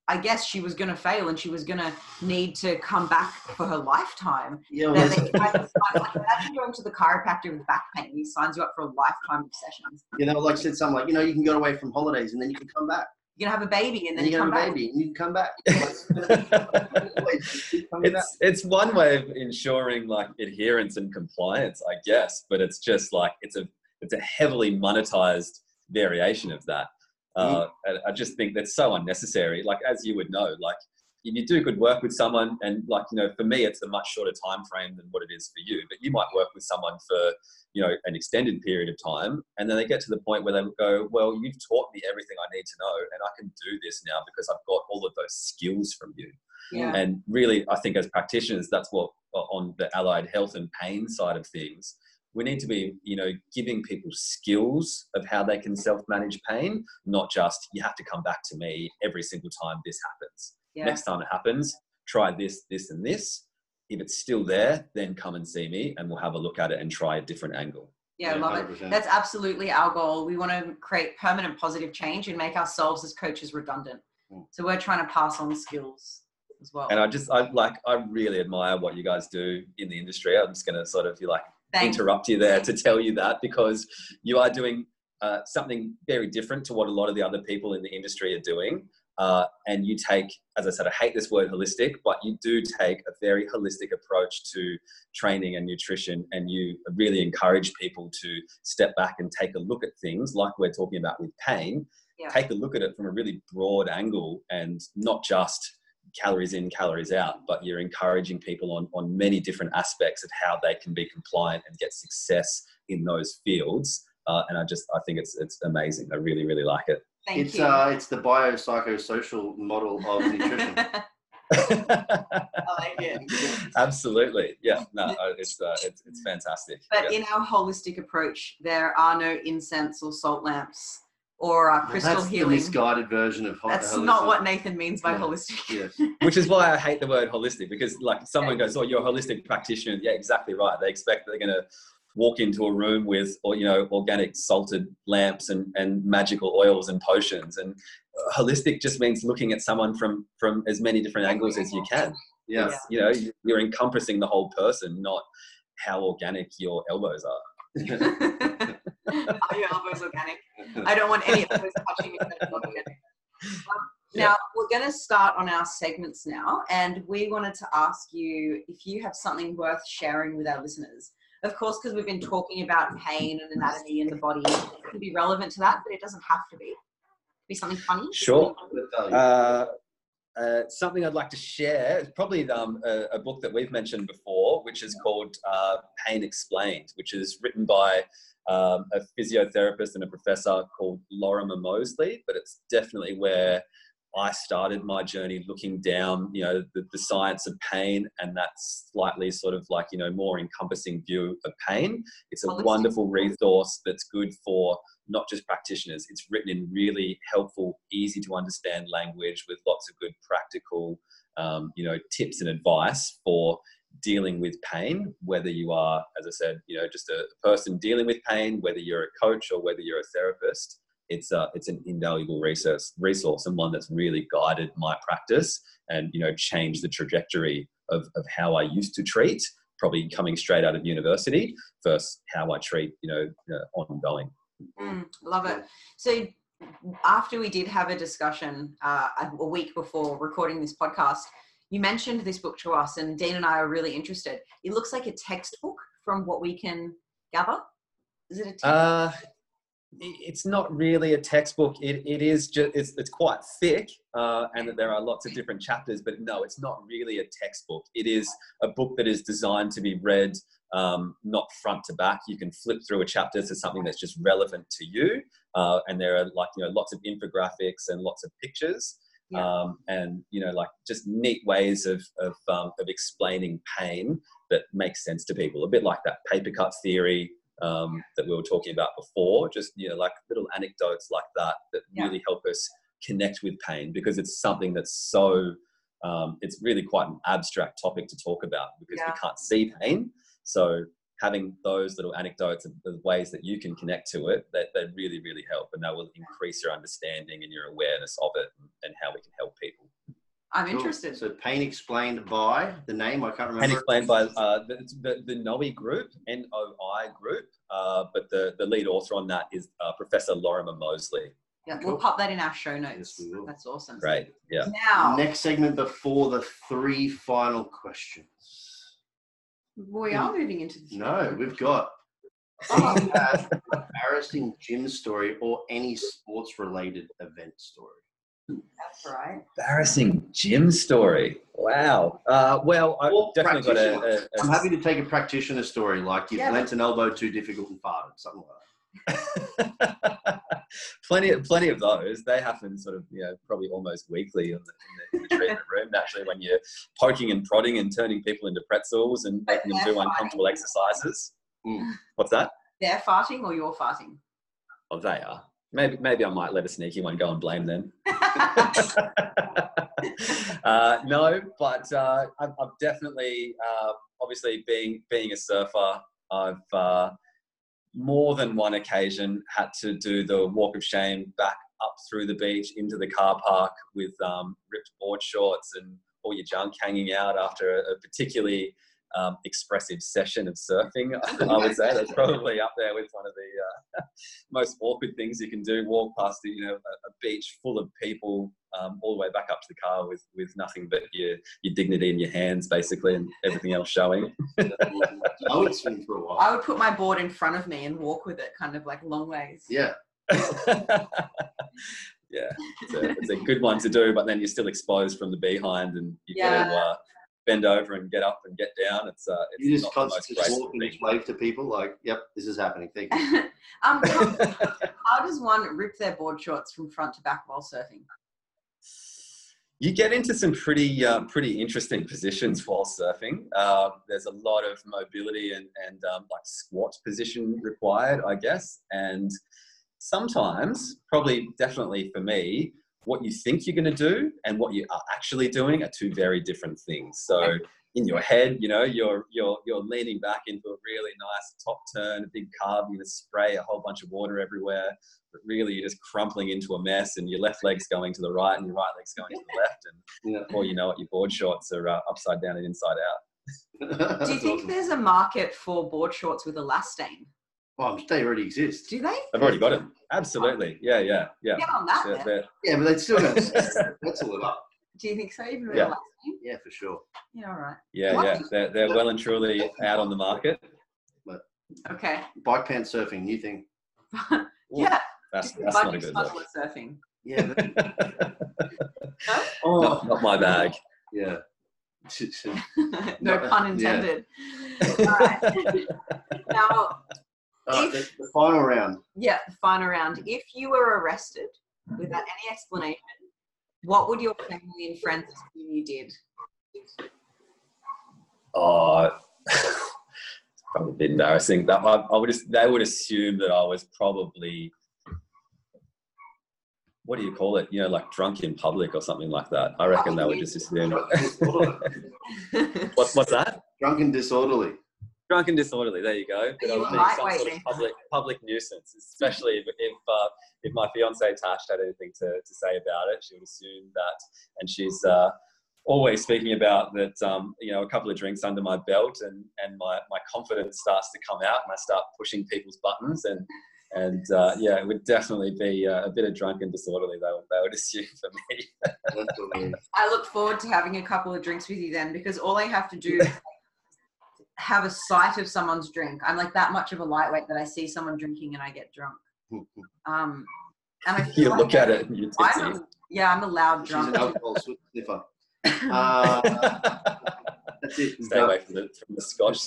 A: I guess she was going to fail and she was going to need to come back for her lifetime.
B: Yeah, well,
A: they tried to sign, like, imagine going to the chiropractor with back pain. He signs you up for a lifetime of sessions.
B: you know, like said something like, you know, you can go away from holidays and then you can come back.
A: You're going to have a baby and then
B: And
A: you
B: you can
A: come
B: have a
A: back.
B: baby and you can come back. Always keep coming back.
C: it's it's one way of ensuring like adherence and compliance, I guess, but it's just like it's a it's a heavily monetized variation of that. Uh, and I just think that's so unnecessary. Like as you would know, like if you do good work with someone, and like you know, for me, it's a much shorter time frame than what it is for you. But you might work with someone for you know an extended period of time, and then they get to the point where they go, "Well, you've taught me everything I need to know, and I can do this now because I've got all of those skills from you."
A: Yeah.
C: And really, I think as practitioners, that's what on the allied health and pain side of things, we need to be, you know, giving people skills of how they can self-manage pain, not just you have to come back to me every single time this happens.
A: Yeah.
C: Next time it happens, try this, this, and this. If it's still there, then come and see me, and we'll have a look at it and try a different angle.
A: Yeah, I love it.
B: 100%.
A: That's absolutely our goal. We want to create permanent positive change and make ourselves as coaches redundant. So we're trying to pass on skills as well.
C: And I just, I like, I really admire what you guys do in the industry. I'm just going to sort of, you like,
A: Thank
C: interrupt you there to tell you that because you are doing uh, something very different to what a lot of the other people in the industry are doing. Uh, and you take, as I said, I hate this word holistic, but you do take a very holistic approach to training and nutrition, and you really encourage people to step back and take a look at things like we're talking about with pain.
A: Yeah.
C: Take a look at it from a really broad angle and not just calories in, calories out, but you're encouraging people on, on many different aspects of how they can be compliant and get success in those fields. Uh, and I just, I think it's, it's amazing. I really, really like it.
A: Thank
B: it's
A: you.
B: uh, it's the biopsychosocial model of *laughs* nutrition. *laughs*
A: I like it. *laughs*
C: Absolutely. Yeah. No, uh, it's, uh, it's, it's fantastic.
A: But
C: Yeah.
A: in our holistic approach, there are no incense or salt lamps or uh, crystal
B: That's the
A: healing.
B: misguided version of ho-
A: That's
B: holistic.
A: not what Nathan means by
B: Yeah.
A: holistic.
B: Yes. *laughs*
C: Which is why I hate the word holistic because like someone goes, "Oh, you're a holistic practitioner." Yeah, exactly right. They expect they're going to walk into a room with, or you know, organic salted lamps and and magical oils and potions. And uh, holistic just means looking at someone from from as many different angles as you can.
B: Yeah.
C: It's, you know, you're encompassing the whole person, not how organic your elbows are. *laughs* *laughs*
A: are your elbows organic? I don't want any of those touching me. that are not organic. Now, we're going to start on our segments now, and we wanted to ask you if you have something worth sharing with our listeners. Of course, because we've been talking about pain and anatomy in the body, it can be relevant to that, but it doesn't have to be. Be something funny.
C: Sure. Uh, uh, something I'd like to share is probably um, a, a, book that we've mentioned before, which is called uh, Pain Explained, which is written by um, a physiotherapist and a professor called Lorimer Moseley. But it's definitely where I started my journey looking down, you know, the, the, science of pain and that slightly sort of like, you know, more encompassing view of pain. It's a wonderful resource that's good for not just practitioners. It's written in really helpful, easy to understand language with lots of good practical, um, you know, tips and advice for dealing with pain, whether you are, as I said, you know, just a person dealing with pain, whether you're a coach or whether you're a therapist it's a, it's an invaluable resource resource and one that's really guided my practice and you know changed the trajectory of, of how I used to treat probably coming straight out of university versus how I treat you know uh, ongoing.
A: Mm, love it. So after we did have a discussion uh, a week before recording this podcast, you mentioned this book to us, and Dean and I are really interested. It looks like a textbook from what we can gather. Is it a textbook?
C: Uh, it's not really a textbook. It, it is just it's, it's quite thick, uh, and that there are lots of different chapters. But no, it's not really a textbook. It is a book that is designed to be read um, not front to back. You can flip through a chapter to something that's just relevant to you, uh, and there are like you know lots of infographics and lots of pictures. Yeah. Um, and you know like just neat ways of of, um, of explaining pain that makes sense to people a bit like that paper cut theory um, that we were talking about before. Just you know, like little anecdotes like that that yeah. really help us connect with pain because it's something that's so. Um, it's really quite an abstract topic to talk about because we can't see pain. So having those little anecdotes and the ways that you can connect to it, that they really, really help, and that will increase your understanding and your awareness of it and how we can help people.
A: I'm cool. interested.
B: So pain explained by the name I can't remember.
C: Pain explained by uh, the, the, the NOI group, N O I group, uh, but the, the lead author on that is uh, Professor Lorimer Moseley.
A: Yeah, cool. we'll pop that in our show notes. Yes, That's awesome.
C: Great. Yeah.
B: Now, next segment before the three final questions.
A: We are moving into
B: the No, we've got *laughs* oh. *laughs* embarrassing gym story or any sports related event story.
A: That's right.
C: Embarrassing gym story. Wow. Uh, well, I've definitely got a, a,
B: a. I'm happy to take a practitioner story, like you've yeah, lent an elbow too difficult and farted, something like
C: that. *laughs* plenty, of, plenty of those. They happen sort of, you know, probably almost weekly in the, in the, in the treatment room. Naturally, when you're poking and prodding and turning people into pretzels and making them do uncomfortable exercises. Mm. What's that?
A: They're farting or you're farting?
C: Oh, they are. Maybe, maybe I might let a sneaky one go and blame them. *laughs* *laughs* uh, no, but uh, I've, I've, definitely, uh, obviously, being being a surfer, I've uh, more than one occasion had to do the walk of shame back up through the beach into the car park with um, ripped board shorts and all your junk hanging out after a, a particularly um, expressive session of surfing. *laughs* I would say that's probably up there with one of the uh, *laughs* most awkward things you can do. Walk past you know a, a beach full of people um, all the way back up to the car with with nothing but your your dignity in your hands, basically, and everything else showing. *laughs*
B: I would swim for a while.
A: I would put my board in front of me and walk with it, kind of like long ways.
B: Yeah.
C: yeah, it's a, it's a, good one to do, but then you're still exposed from the behind, and you've yeah. got to uh, bend over and get up and get down. It's uh, it's
B: you just constantly walk and wave to people like, "Yep, this is happening." Thank you. *laughs* um,
A: how, *laughs* how does one rip their board shorts from front to back while surfing?
C: You get into some pretty uh, pretty interesting positions while surfing. Uh, there's a lot of mobility and and um, like squat position required, I guess, and sometimes, probably definitely for me, what you think you're going to do and what you are actually doing are two very different things. So in your head, you know, you're you're you're leaning back into a really nice top turn, a big carve, you're going to spray a whole bunch of water everywhere, but really you're just crumpling into a mess, and your left leg's going to the right, and your right leg's going to the left, and yeah. before you know it, your board shorts are uh, upside down and inside
A: out. *laughs* do you think awesome. there's a market for board shorts with elastane?
B: Well, they already exist.
A: Do they?
C: I've already got it. Absolutely. Yeah, yeah, yeah.
A: Get on that.
B: Yeah, yeah but they still got *laughs* that's all it up.
A: Do you think so? Even
B: with yeah. Yeah, for sure.
A: Yeah, all right.
C: Yeah, yeah. They're, they're well and truly out on the market.
B: But
A: okay.
B: Bike pants surfing, new thing. *laughs*
A: yeah.
C: That's, that's not a good look.
A: surfing.
B: Yeah. Oh, *laughs*
C: Not, not my bag.
B: yeah.
A: no
B: No,
A: pun
B: yeah.
A: intended. Right. now,
B: Uh,
A: If-
B: the, the final round.
A: yeah, the final round. If you were arrested without any explanation, what would your family and friends assume you did?
C: Oh, it's *laughs* probably a bit embarrassing. That I, I would just, they would assume that I was probably what do you call it? You know, like drunk in public or something like that. I reckon they would just assume. *laughs* what's what's that?
B: Drunk and disorderly.
C: Drunk and disorderly. There you go. But I
A: You
C: would be some sort of public public nuisance, especially if if, uh, if my fiance Tash had anything to, to say about it. She would assume that, and she's uh, always speaking about that. Um, you know, a couple of drinks under my belt, and and my my confidence starts to come out, and I start pushing people's buttons, and and uh, yeah, it would definitely be uh, a bit of drunk and disorderly. They would they would *laughs* assume for me.
B: That's what it is.
A: I look forward to having a couple of drinks with you then because all I have to do is *laughs* have a sight of someone's drink. I'm like that much of a lightweight that I see someone drinking and I get drunk. *laughs* Um, and I feel
C: you
A: like
C: look at it, and you're
A: I'm a, yeah, I'm a loud
B: She's an
A: drunk.
B: alcohol sniffer. *laughs* Uh, that's it.
C: Stay away from the from the scotch.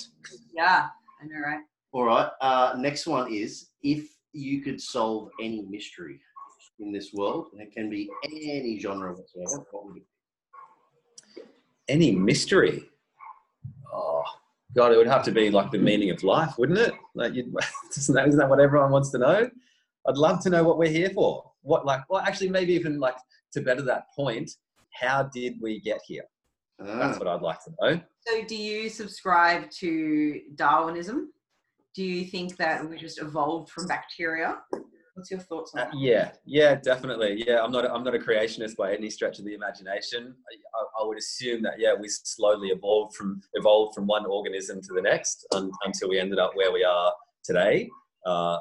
A: yeah, I know, right?
B: All right. Uh, next one is if you could solve any mystery in this world, and it can be any genre whatsoever, what would it be?
C: Any mystery? Oh God, it would have to be like the meaning of life, wouldn't it? Like, you'd, *laughs* isn't that, isn't that what everyone wants to know? I'd love to know what we're here for. What, like, well, actually, maybe even like to better that point, how did we get here? That's
B: Ah,
C: what I'd like to know.
A: So, do you subscribe to Darwinism? Do you think that we just evolved from bacteria? What's your thoughts on
C: Uh,
A: that?
C: yeah, yeah, definitely. Yeah, I'm not. I'm not a creationist by any stretch of the imagination. I, I, I would assume that yeah, we slowly evolved from evolved from one organism to the next un, until we ended up where we are today. Uh,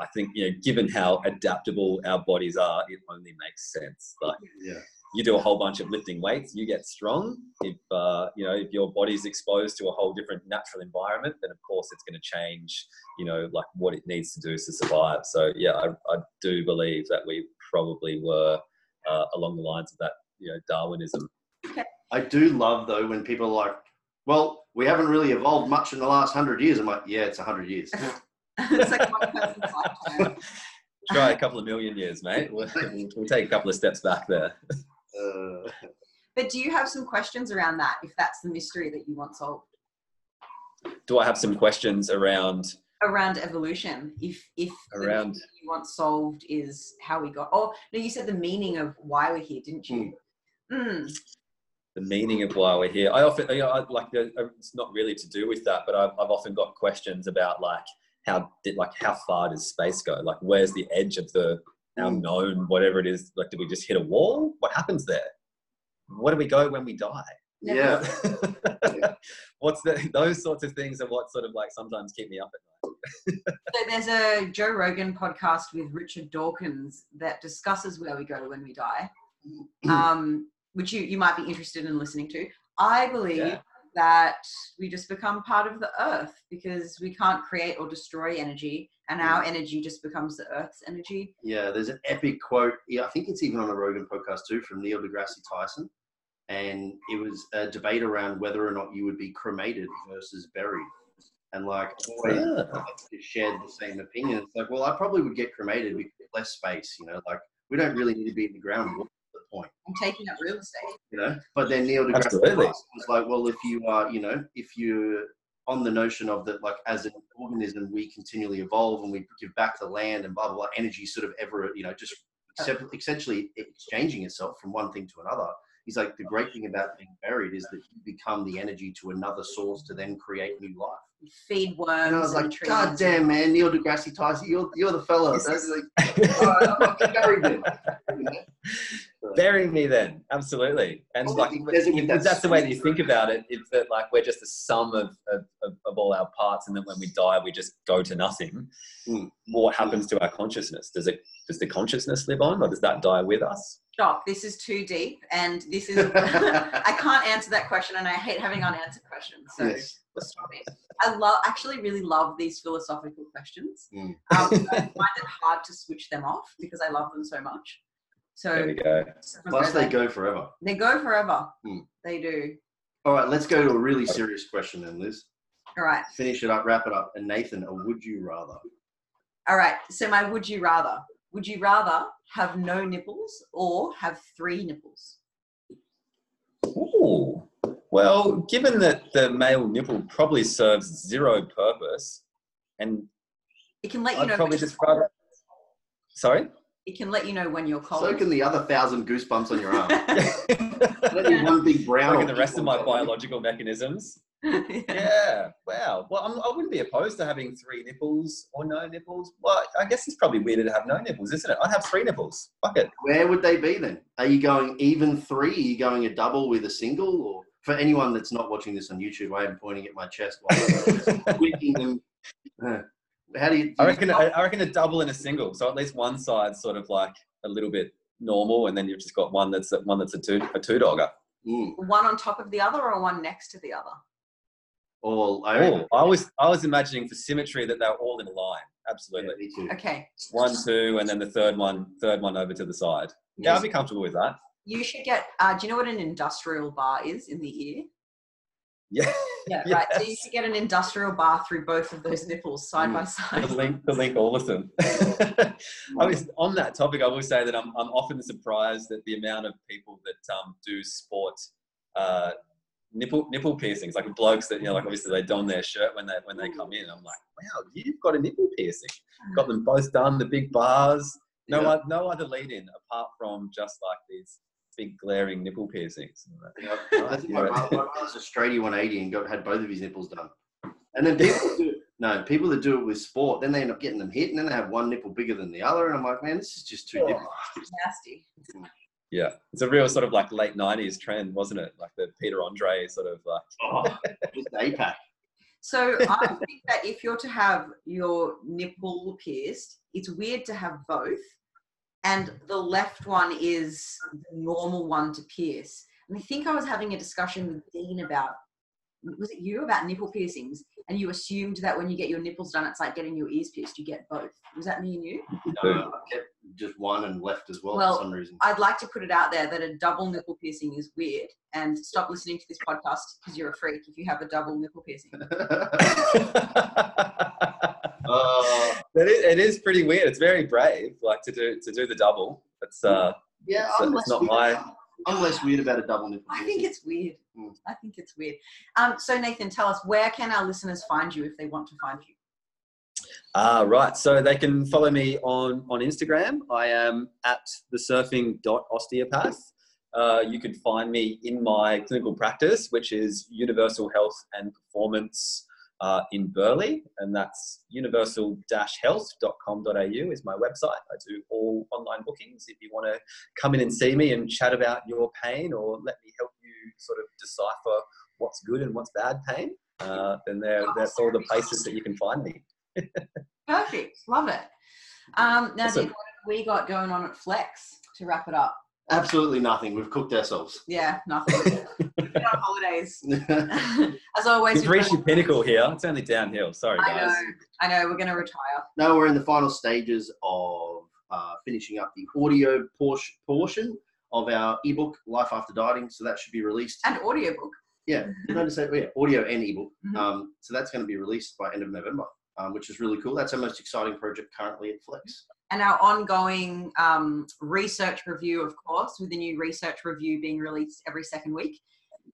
C: I think you know, given how adaptable our bodies are, it only makes sense. Like
B: yeah.
C: You do a whole bunch of lifting weights, you get strong. If uh, you know if your body's exposed to a whole different natural environment, then of course it's going to change. You know, like what it needs to do to survive. So yeah, I, I do believe that we probably were uh, along the lines of that. You know, Darwinism.
B: I do love though when people are like, "Well, we haven't really evolved much in the last hundred years." I'm like, "Yeah, it's a hundred years." *laughs*
A: it's like one person's lifetime. *laughs*
C: Try a couple of million years, mate. We'll, we'll take a couple of steps back there. *laughs*
B: Uh, *laughs*
A: But do you have some questions around that? If that's the mystery that you want solved
C: Do I have some questions around
A: around evolution? If if the
C: around?
A: mystery you want solved is how we got. Oh no, you said the meaning of why we're here, didn't you? Mm.
C: the meaning of why we're here. I often, you know, I, like, it's not really to do with that, but I've, I've often got questions about like how did, like, how far does space go? Like, where's the edge of the our
B: Mm.
C: whatever it is? Like, do we just hit a wall? What happens there? Where do we go when we die?
B: yeah. *laughs*
C: What's the those sorts of things are what sort of like sometimes keep me up at night. *laughs*
A: So there's a Joe Rogan podcast with Richard Dawkins that discusses where we go when we die, um, which you, you might be interested in listening to. I believe
C: Yeah.
A: that we just become part of the earth because we can't create or destroy energy, and our energy just becomes the earth's energy.
B: Yeah, there's an epic quote. Yeah, I think it's even on a Rogan podcast too from Neil deGrasse Tyson. And it was a debate around whether or not you would be cremated versus buried. And like, always
C: Ah.
B: shared the same opinion. It's like, well, I probably would get cremated because less space, you know, like we don't really need to be in the ground. What's the point,
A: I'm taking up real estate.
B: you know? But then Neil deGrasse Tyson was like, well, if you are, you know, if you're on the notion of that, like as an organism, we continually evolve and we give back the land and blah, blah, blah, energy sort of ever, you know, just essentially exchanging itself from one thing to another. He's like, the great thing about being buried is that you become the energy to another source to then create new life.
A: Feed worms.
B: And I was like. God damn, man, Neil deGrasse Tyson, you're, you're the fella. That's like, *laughs* all right, I'm not buried then. You know?
C: Bury me then, absolutely. And
B: Well,
C: like,
B: he does
C: if
B: that
C: that's the way that you think about it. It's that like we're just a sum of, of, of, of all our parts, and then when we die, we just go to nothing.
B: Mm.
C: What happens to our consciousness? Does it does the consciousness live on, or does that die with us?
A: Stop. This is too deep, and this is. *laughs* *laughs* I can't answer that question, and I hate having unanswered questions. So
B: Yes.
A: Just stop it. I love, actually, really love these philosophical questions.
B: Mm.
A: Um, I find it hard to switch them off because I love them so much. So
C: There we go.
B: Plus, they go forever.
A: They go forever.
B: Hmm.
A: They do.
B: All right, let's go to a really serious question then, Liz.
A: All right.
B: Finish it up, wrap it up. And Nathan, a would you rather?
A: All right. So my would you rather? Would you rather have no nipples or have three nipples?
C: Ooh. Well, given that the male nipple probably serves zero purpose, and
A: It can let you
C: I'd
A: know.
C: probably
A: when
C: just
A: you're cold.
C: Sorry.
A: It can let you know when you're cold.
B: So can the other thousand goosebumps on your arm. *laughs* *laughs* Let me one big brown.
C: Look at the rest of my biological mechanisms.
A: yeah. *laughs*
C: Yeah. Wow. Well, I'm, I wouldn't be opposed to having three nipples or no nipples. Well, I guess it's probably weirder to have no nipples, isn't it? I'd have three nipples. Fuck it.
B: Where would they be then? Are you going even three? Are you going a double with a single? Or for anyone that's not watching this on YouTube, I am pointing at my chest while I'm tweaking *laughs* them. Uh, How do you?
C: I reckon. I, I reckon a double and a single. So at least one side's sort of like a little bit normal, and then you've just got one that's one that's a two a two dogger.
B: Mm.
A: One on top of the other or one next to the other?
B: Or I reckon,
C: Oh, I was I was imagining for symmetry that they're all in a line.
B: yeah,
C: Absolutely.
B: me too.
A: Okay.
C: One, two, and then the third one, third one over to the side. Yeah, I'd be comfortable with that.
A: You should get. Uh, do you know what an industrial bar is in the ear?
C: Yeah.
A: Yeah. *laughs* Right. So you should get an industrial bar through both of those nipples side
B: Mm.
A: by
C: to
A: side.
C: link to link all of them. I was on that topic. I will say that I'm I'm often surprised at the amount of people that um, do sport uh, nipple nipple piercings, like blokes that you know, like obviously they don their shirt when they when they come in. I'm like, wow, you've got a nipple piercing. Got them both done, the big bars. No,
B: Yeah.
C: no other lead in apart from just like these big glaring nipple piercings.
B: I think my, my brother's a straighty 180 and got had both of his nipples done. And then people do no people that do it with sport, then they end up getting them hit, and then they have one nipple bigger than the other, and I'm like, man, this is just too oh, different. Mm.
A: Nasty.
C: Yeah, it's a real sort of like late '90s trend, wasn't it? Like the Peter Andre sort of like.
B: Oh, just APAC.
A: So I think that if you're to have your nipple pierced, it's weird to have both. And the left one is the normal one to pierce. And I think I was having a discussion with Dean about was it you about nipple piercings? And you assumed that when you get your nipples done, it's like getting your ears pierced. You get both. Was that me and you?
B: No, I kept just one and left as well,
A: Well,
B: for some reason.
A: I'd like to put it out there that a double nipple piercing is weird. And stop listening to this podcast because you're a freak if you have a double nipple piercing. *laughs* *laughs*
B: uh,
C: That is, it is pretty weird. It's very brave, like to do to do the double. It's uh,
B: yeah,
C: It's-
B: I'm
C: it's not
B: weird.
C: my-
B: I'm less weird about a double nipple.
A: I think it's weird.
B: Mm.
A: I think it's weird. Um, so Nathan, tell us where can our listeners find you if they want to find you?
C: ah right. So they can follow me on on Instagram. I am at the surfing osteopath. Uh, you can find me in my clinical practice, which is Universal Health and Performance uh, in Burleigh, and that's universal-health.com.au is my website. I do all online bookings. If you want to come in and see me and chat about your pain, or let me help you sort of decipher what's good and what's bad pain, uh, then there, that's all the places that you can find me. *laughs*
A: Perfect. Love it. Um, now,
C: Awesome.
A: What have we got going on at Flex to wrap it up?
B: Absolutely nothing. We've cooked ourselves.
A: Yeah, nothing. *laughs* We're on holidays. *laughs* As always,
C: You've
A: we've
C: reached
A: got-
C: your pinnacle here. It's only downhill. Sorry,
A: I know. I know. We're going to retire.
B: no, we're in the final stages of uh, finishing up the audio portion, portion of our ebook, Life After Dieting. So that should be released.
A: And audiobook.
B: Yeah, did I just say oh, yeah, audio and ebook.
A: Mhm.
B: Um, so that's going to be released by end of November, um, which is really cool. That's our most exciting project currently at Flex.
A: And our ongoing um, research review, of course, with the new research review being released every second week.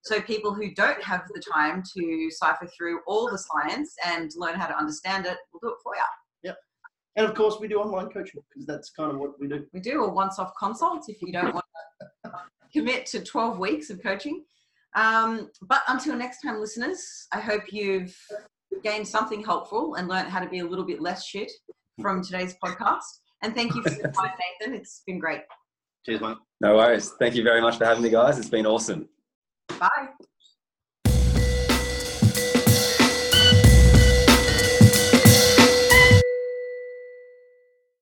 A: So people who don't have the time to cipher through all the science and learn how to understand it, we'll do it for you. Yep.
B: And of course, we do online coaching because that's kind of what we do.
A: We do a once-off consult if you don't want to *laughs* commit to 12 weeks of coaching. Um, but until next time, listeners, I hope you've gained something helpful and learned how to be a little bit less shit from today's podcast. And thank you for your time, Nathan. It's been great.
B: Cheers, mate.
C: No worries. Thank you very much for having me, guys. It's been awesome.
A: Bye.